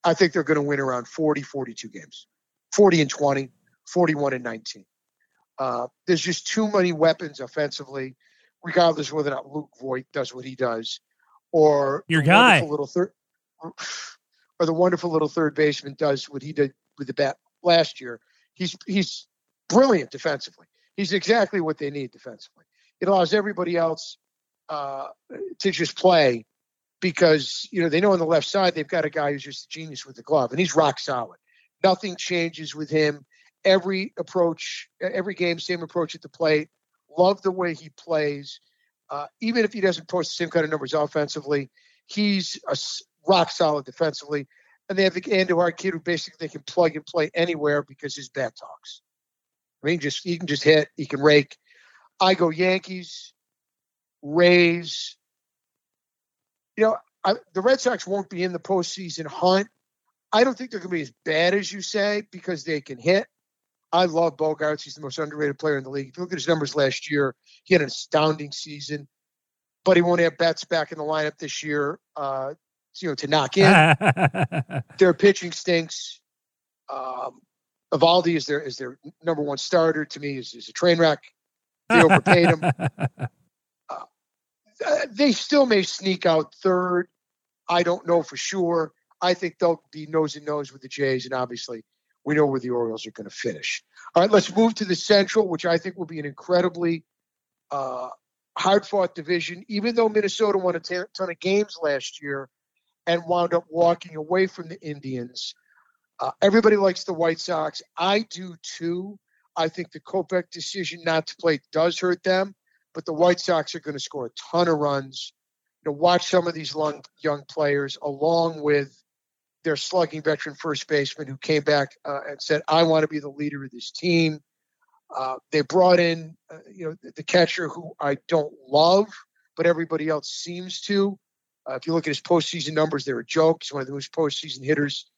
I think they're going to win around 40, 42 games, 40 and 20, 41 and 19. Uh, there's just too many weapons offensively, regardless whether or not Luke Voit does what he does, or your guy, little third, or the wonderful little third baseman does what he did with the bat last year. He's he's brilliant defensively. He's exactly what they need defensively. It allows everybody else uh, to just play because you know they know on the left side they've got a guy who's just a genius with the glove, and he's rock solid. Nothing changes with him every approach, every game, same approach at the plate. Love the way he plays. Uh, even if he doesn't post the same kind of numbers offensively, he's a rock solid defensively. And they have the Andujar kid who basically they can plug and play anywhere because his bat talks. I mean, just he can just hit, he can rake. I go Yankees, Rays. You know, I, the Red Sox won't be in the postseason hunt. I don't think they're going to be as bad as you say because they can hit. I love Bogaerts. He's the most underrated player in the league. If you look at his numbers last year, he had an astounding season, but he won't have Betts back in the lineup this year. Uh, you know, to knock in. their pitching stinks. Um, Eovaldi is their is their number one starter. To me, is, is a train wreck. They overpaid him. Uh, they still may sneak out third. I don't know for sure. I think they'll be nose and nose with the Jays, and obviously we know where the Orioles are going to finish. All right, let's move to the Central, which I think will be an incredibly uh, hard fought division. Even though Minnesota won a ton of games last year and wound up walking away from the Indians, uh, everybody likes the White Sox. I do too. I think the Kopech decision not to play does hurt them, but the White Sox are going to score a ton of runs. You know, watch some of these young, young players along with their slugging veteran first baseman who came back uh, and said, "I want to be the leader of this team." Uh, they brought in, uh, you know, the, catcher who I don't love, but everybody else seems to. Uh, if you look at his postseason numbers, they're a joke. He's one of the most postseason hitters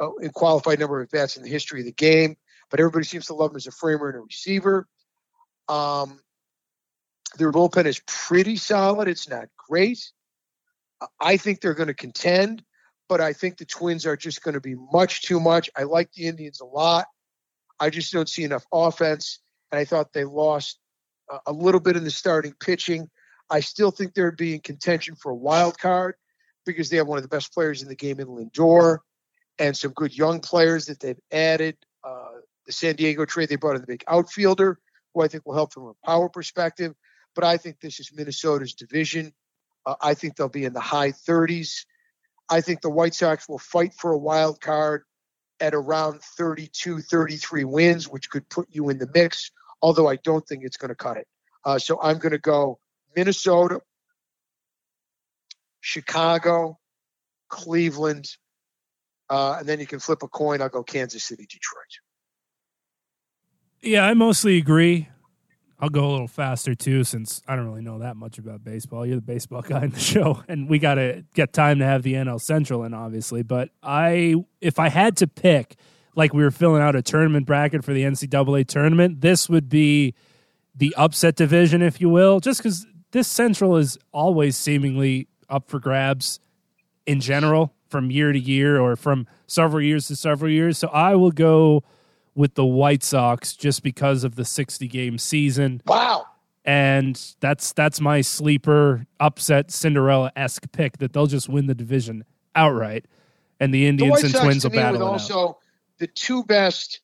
uh, in qualified number of bats in the history of the game. But everybody seems to love him as a framer and a receiver. Um, their bullpen is pretty solid. It's not great. I think they're going to contend but I think the Twins are just going to be much too much. I like the Indians a lot. I just don't see enough offense, and I thought they lost a little bit in the starting pitching. I still think they'd be in contention for a wild card because they have one of the best players in the game in Lindor and some good young players that they've added. Uh, the San Diego trade they brought in the big outfielder, who I think will help from a power perspective. But I think this is Minnesota's division. Uh, I think they'll be in the high 30s. I think the White Sox will fight for a wild card at around 32, 33 wins, which could put you in the mix, although I don't think it's going to cut it. Uh, so I'm going to go Minnesota, Chicago, Cleveland, uh, and then you can flip a coin. I'll go Kansas City, Detroit. Yeah, I mostly agree. I'll go a little faster too, since I don't really know that much about baseball. You're the baseball guy in the show, and we got to get time to have the NL Central in, obviously. But I, if I had to pick, like we were filling out a tournament bracket for the NCAA tournament, this would be the upset division, if you will, just because this Central is always seemingly up for grabs in general from year to year or from several years to several years. So I will go with the White Sox just because of the 60 game season. Wow. And that's that's my sleeper upset Cinderella esque pick that they'll just win the division outright. And the Indians the and Sox, Twins will battle with it out. also the two best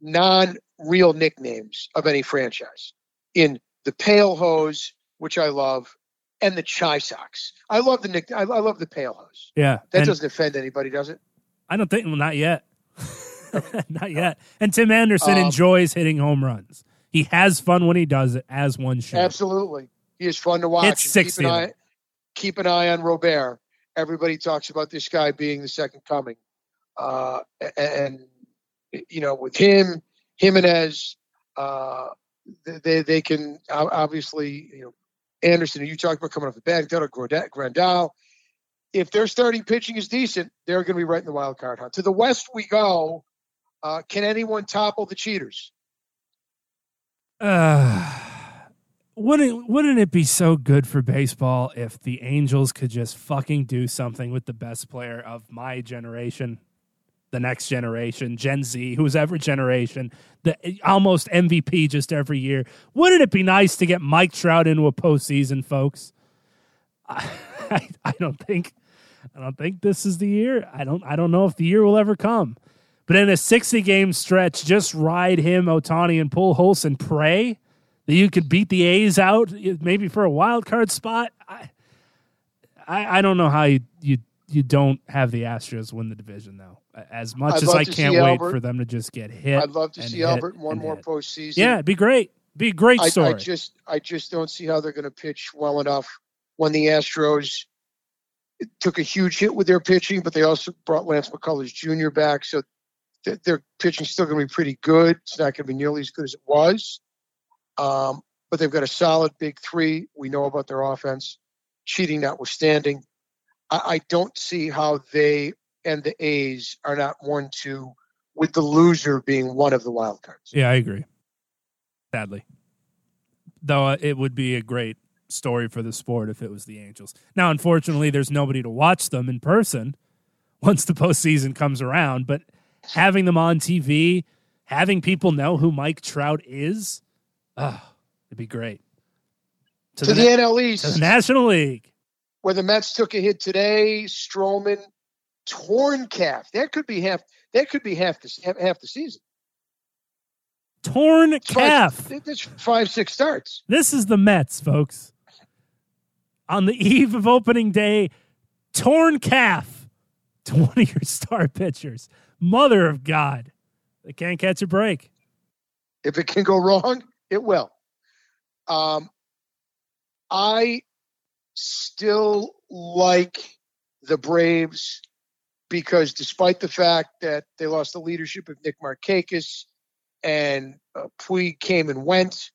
non-real nicknames of any franchise in the Pale Hose, which I love, and the ChiSox. I love the nick. I, I love the Pale Hose. Yeah. That doesn't offend anybody, does it? I don't think well, not yet. not yet. And Tim Anderson Um, enjoys hitting home runs. He has fun when he does it, as one should. Absolutely, he is fun to watch. And 60 Keep an, eye, keep an eye on Robert. Everybody talks about this guy being the second coming, uh, and you know with him, Jimenez, uh, they they can obviously you know Anderson. You talked about coming off the bat, Grandal. If their starting pitching is decent, they're going to be right in the wild card hunt. To the west we go. Uh, can anyone topple the cheaters? Uh, wouldn't wouldn't it be so good for baseball if the Angels could just fucking do something with the best player of my generation, the next generation, Gen Z, who's ever generation, the almost MVP just every year? Wouldn't it be nice to get Mike Trout into a postseason, folks? I, I, I don't think I don't think this is the year. I don't I don't know if the year will ever come. But in a 60 game stretch, just ride him, Ohtani, and Pujols and pray that you could beat the A's out, maybe for a wild card spot. I, I, I don't know how you, you you don't have the Astros win the division though. As much I'd as I can't wait Albert. for them to just get hit. I'd love to see Albert one more hit. postseason. Yeah, it'd be great. Be a great I, story. I just I just don't see how they're going to pitch well enough when the Astros took a huge hit with their pitching, but they also brought Lance McCullers Jr. back, so th- their pitching's still going to be pretty good. It's not going to be nearly as good as it was, um, but they've got a solid big three. We know about their offense, cheating notwithstanding. I, I don't see how they and the A's are not one two, with the loser being one of the wild cards. Yeah, I agree. Sadly, though, uh, it would be a great story for the sport if it was the Angels. Now, unfortunately, there's nobody to watch them in person once the postseason comes around. But having them on TV, having people know who Mike Trout is, oh, it'd be great. To the Na- NL East, to the National League. Where the Mets took a hit today. Stroman torn calf. That could be half. That could be half the half, the season. Torn It's calf. Five, that's five six starts. This is the Mets, folks. On the eve of opening day, torn calf to one of your star pitchers. Mother of God. They can't catch a break. If it can go wrong, it will. Um, I still like the Braves because despite the fact that they lost the leadership of Nick Markakis and uh, Puig came and went,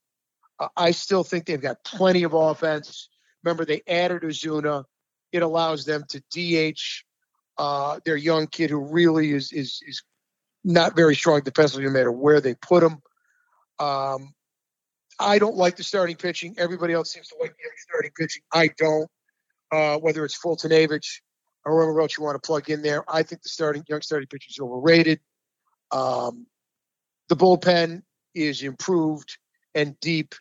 uh, I still think they've got plenty of offense. Remember, they added Ozuna. It allows them to DH uh, their young kid who really is is is not very strong defensively, no matter where they put him. Um, I don't like the starting pitching. Everybody else seems to like the starting pitching. I don't. Uh, whether it's Foltynewicz or whoever else you want to plug in there, I think the starting young starting pitcher is overrated. Um, the bullpen is improved and deep,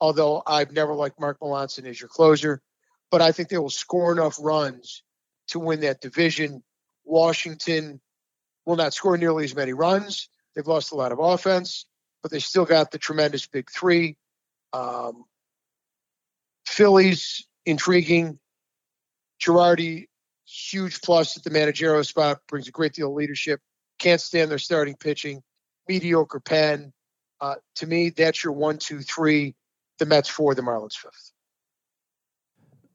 although I've never liked Mark Melancon as your closer. But I think they will score enough runs to win that division. Washington will not score nearly as many runs. They've lost a lot of offense, but they still got the tremendous big three. Um, Phillies, intriguing. Girardi, huge plus at the managerial spot, brings a great deal of leadership. Can't stand their starting pitching. Mediocre pen. Uh, to me, that's your one, two, three. The Mets four, the Marlins fifth.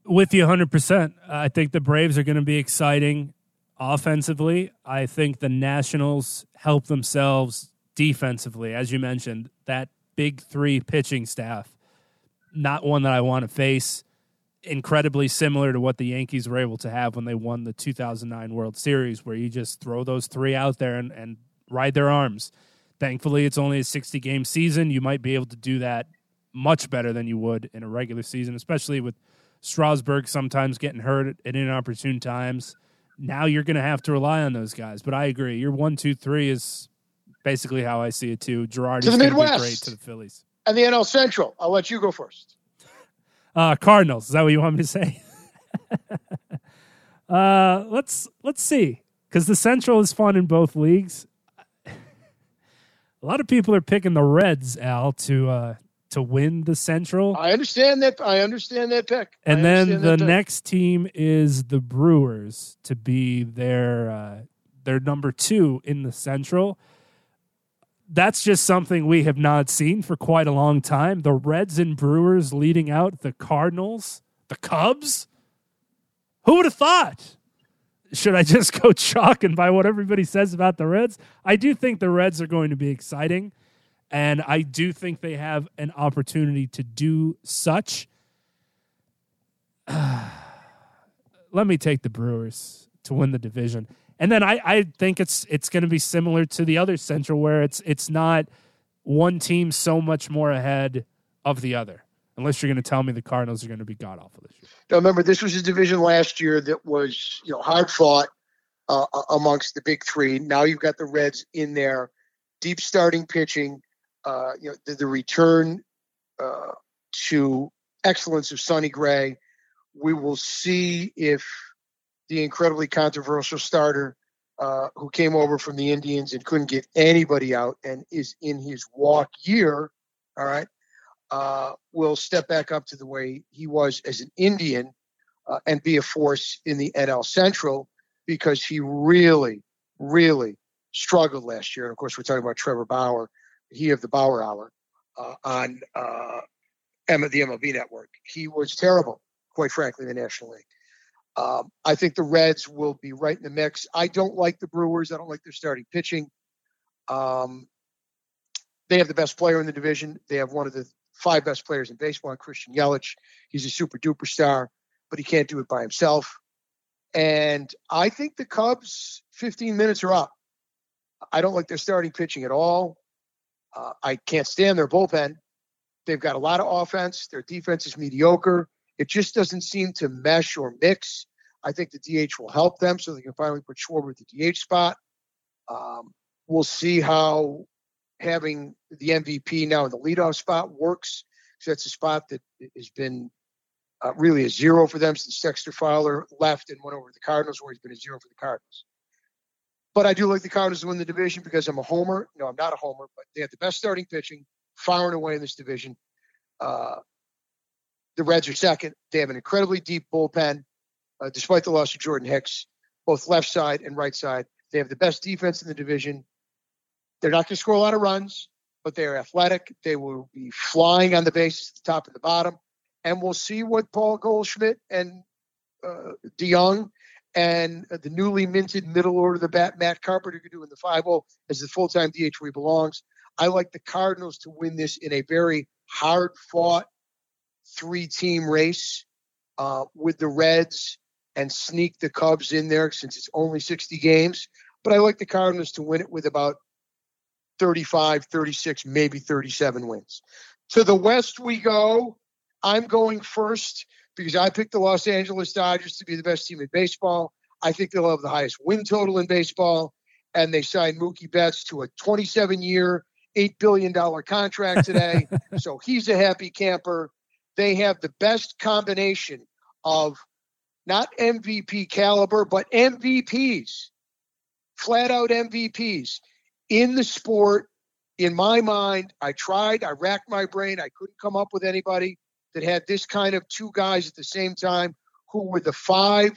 With you 100%. I think the Braves are going to be exciting offensively. I think the Nationals help themselves defensively. As you mentioned, that big three pitching staff, not one that I want to face. Incredibly similar to what the Yankees were able to have when they won the 2009 World Series, where you just throw those three out there and, and ride their arms. Thankfully, it's only a 60 game season. You might be able to do that much better than you would in a regular season, especially with Strasburg sometimes getting hurt at inopportune times. Now you're going to have to rely on those guys. But I agree. Your one, two, three is basically how I see it too. Gerard is to be great to the Phillies. And the NL Central. I'll let you go first. Uh, Cardinals. Is that what you want me to say? uh, let's let's see because the Central is fun in both leagues. A lot of people are picking the Reds, Al, to uh, to win the Central. I understand that. I understand that pick. And then the next team is the Brewers to be their uh, their number two in the Central. That's just something we have not seen for quite a long time. The Reds and Brewers leading out the Cardinals, the Cubs. Who would have thought? Should I just go chalking by what everybody says about the Reds? I do think the Reds are going to be exciting. And I do think they have an opportunity to do such. Let me take the Brewers to win the division. And then I, I think it's it's going to be similar to the other Central, where it's it's not one team so much more ahead of the other. Unless you're going to tell me the Cardinals are going to be god awful this year. Now remember, this was a division last year that was you know hard fought uh, amongst the big three. Now you've got the Reds in there, deep starting pitching uh, you know, the, the return uh, to excellence of Sonny Gray. We will see if the incredibly controversial starter uh, who came over from the Indians and couldn't get anybody out and is in his walk year, all right, uh, will step back up to the way he was as an Indian uh, and be a force in the NL Central because he really, really struggled last year. And of course, we're talking about Trevor Bauer he of the Bauer Hour uh, on uh, Emma, the MLB network. He was terrible, quite frankly, in the National League. Um, I think the Reds will be right in the mix. I don't like the Brewers. I don't like their starting pitching. Um, they have the best player in the division. They have one of the five best players in baseball, Christian Yelich. He's a super duper star, but he can't do it by himself. And I think the Cubs, 15 minutes are up. I don't like their starting pitching at all. Uh, I can't stand their bullpen. They've got a lot of offense. Their defense is mediocre. It just doesn't seem to mesh or mix. I think the DH will help them so they can finally put Schwarber at the DH spot. Um, we'll see how having the MVP now in the leadoff spot works. So that's a spot that has been uh, really a zero for them since Dexter Fowler left and went over to the Cardinals, where he's been a zero for the Cardinals. But I do like the Cardinals to win the division because I'm a homer. No, I'm not a homer, but they have the best starting pitching far and away in this division. Uh, the Reds are second. They have an incredibly deep bullpen, uh, despite the loss of Jordan Hicks, both left side and right side. They have the best defense in the division. They're not going to score a lot of runs, but they're athletic. They will be flying on the bases the top and the bottom. And we'll see what Paul Goldschmidt and uh, DeJong and the newly minted middle order of the bat Matt Carpenter could do in the 5 as the full time DH where he belongs. I like the Cardinals to win this in a very hard fought three team race uh, with the Reds and sneak the Cubs in there since it's only 60 games. But I like the Cardinals to win it with about 35, 36, maybe 37 wins. To the West we go. I'm going first because I picked the Los Angeles Dodgers to be the best team in baseball. I think they'll have the highest win total in baseball. And they signed Mookie Betts to a 27 year, $8 billion contract today. so he's a happy camper. They have the best combination of not MVP caliber, but MVPs, flat out MVPs in the sport. In my mind, I tried, I racked my brain, I couldn't come up with anybody that had this kind of two guys at the same time who were the five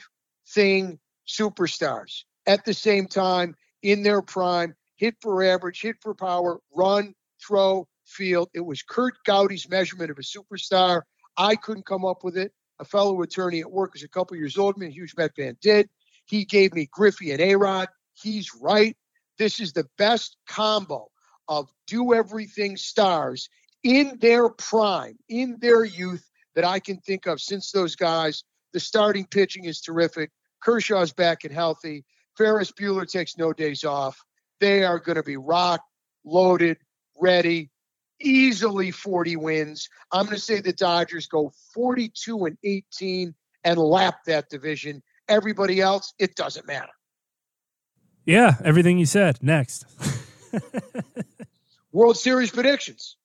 thing superstars at the same time in their prime, hit for average, hit for power, run, throw, field. It was Curt Gowdy's measurement of a superstar. I couldn't come up with it. A fellow attorney at work is a couple years older than me, a huge Met fan, did. He gave me Griffey and A-Rod. He's right. This is the best combo of do everything stars in their prime, in their youth that I can think of since those guys. The starting pitching is terrific. Kershaw's back and healthy. Ferris Bueller takes no days off. They are going to be rock loaded, ready, easily 40 wins. I'm going to say the Dodgers go 42 and 18 and lap that division. Everybody else, it doesn't matter. Yeah, everything you said. Next. World Series predictions.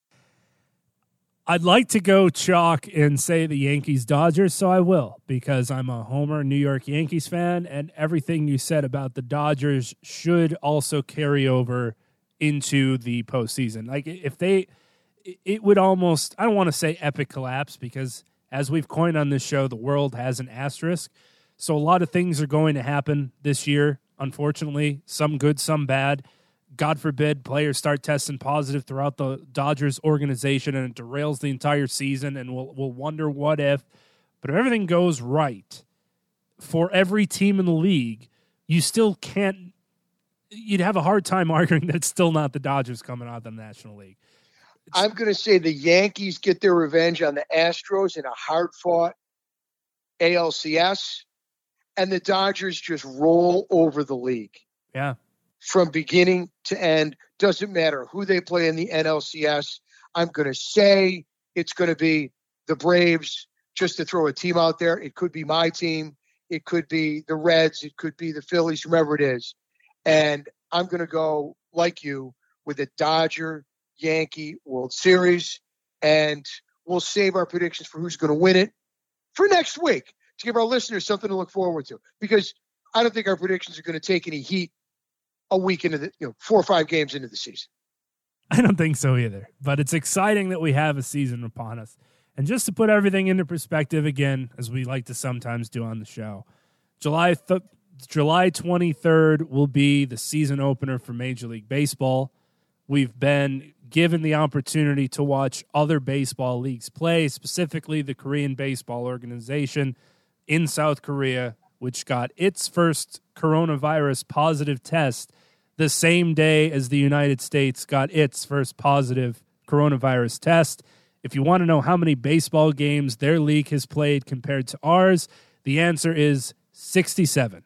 I'd like to go chalk and say the Yankees Dodgers, so I will because I'm a Homer New York Yankees fan, and everything you said about the Dodgers should also carry over into the postseason. Like if they, it would almost I don't want to say epic collapse because as we've coined on this show, the world has an asterisk. So a lot of things are going to happen this year. Unfortunately, some good, some bad. God forbid players start testing positive throughout the Dodgers organization and it derails the entire season and we'll we'll wonder what if. But if everything goes right for every team in the league, you still can't you'd have a hard time arguing that it's still not the Dodgers coming out of the National League. I'm going to say the Yankees get their revenge on the Astros in a hard-fought ALCS and the Dodgers just roll over the league. Yeah from beginning to end. Doesn't matter who they play in the NLCS. I'm going to say it's going to be the Braves, just to throw a team out there. It could be my team. It could be the Reds. It could be the Phillies, whomever it is. And I'm going to go, like you, with the Dodger Yankee World Series. And we'll save our predictions for who's going to win it for next week to give our listeners something to look forward to. Because I don't think our predictions are going to take any heat a week into the, you know, four or five games into the season. I don't think so either. But it's exciting that we have a season upon us. And just to put everything into perspective again, as we like to sometimes do on the show, July th- July 23rd will be the season opener for Major League Baseball. We've been given the opportunity to watch other baseball leagues play, specifically the Korean Baseball Organization in South Korea, which got its first coronavirus positive test the same day as the United States got its first positive coronavirus test. If you want to know how many baseball games their league has played compared to ours, the answer is 67.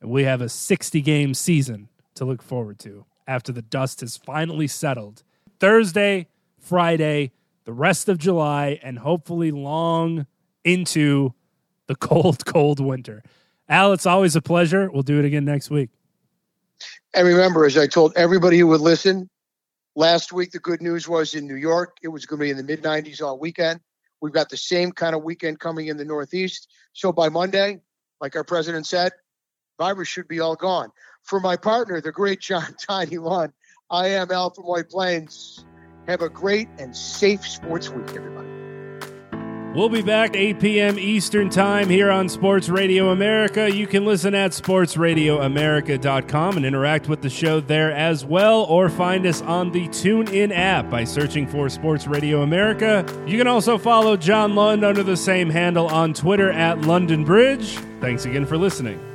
And we have a 60 game season to look forward to after the dust has finally settled. Thursday, Friday, the rest of July, and hopefully long into the cold, cold winter. Al, it's always a pleasure. We'll do it again next week. And remember, as I told everybody who would listen, last week the good news was in New York, it was going to be in the mid 90s all weekend. We've got the same kind of weekend coming in the Northeast. So by Monday, like our president said, virus should be all gone. For my partner, the great John Tiny Lund, I am Al from White Plains. Have a great and safe sports week, everybody. We'll be back 8 p.m. Eastern Time here on Sports Radio America. You can listen at sportsradioamerica.com and interact with the show there as well, or find us on the TuneIn app by searching for Sports Radio America. You can also follow John Lund under the same handle on Twitter at London Bridge. Thanks again for listening.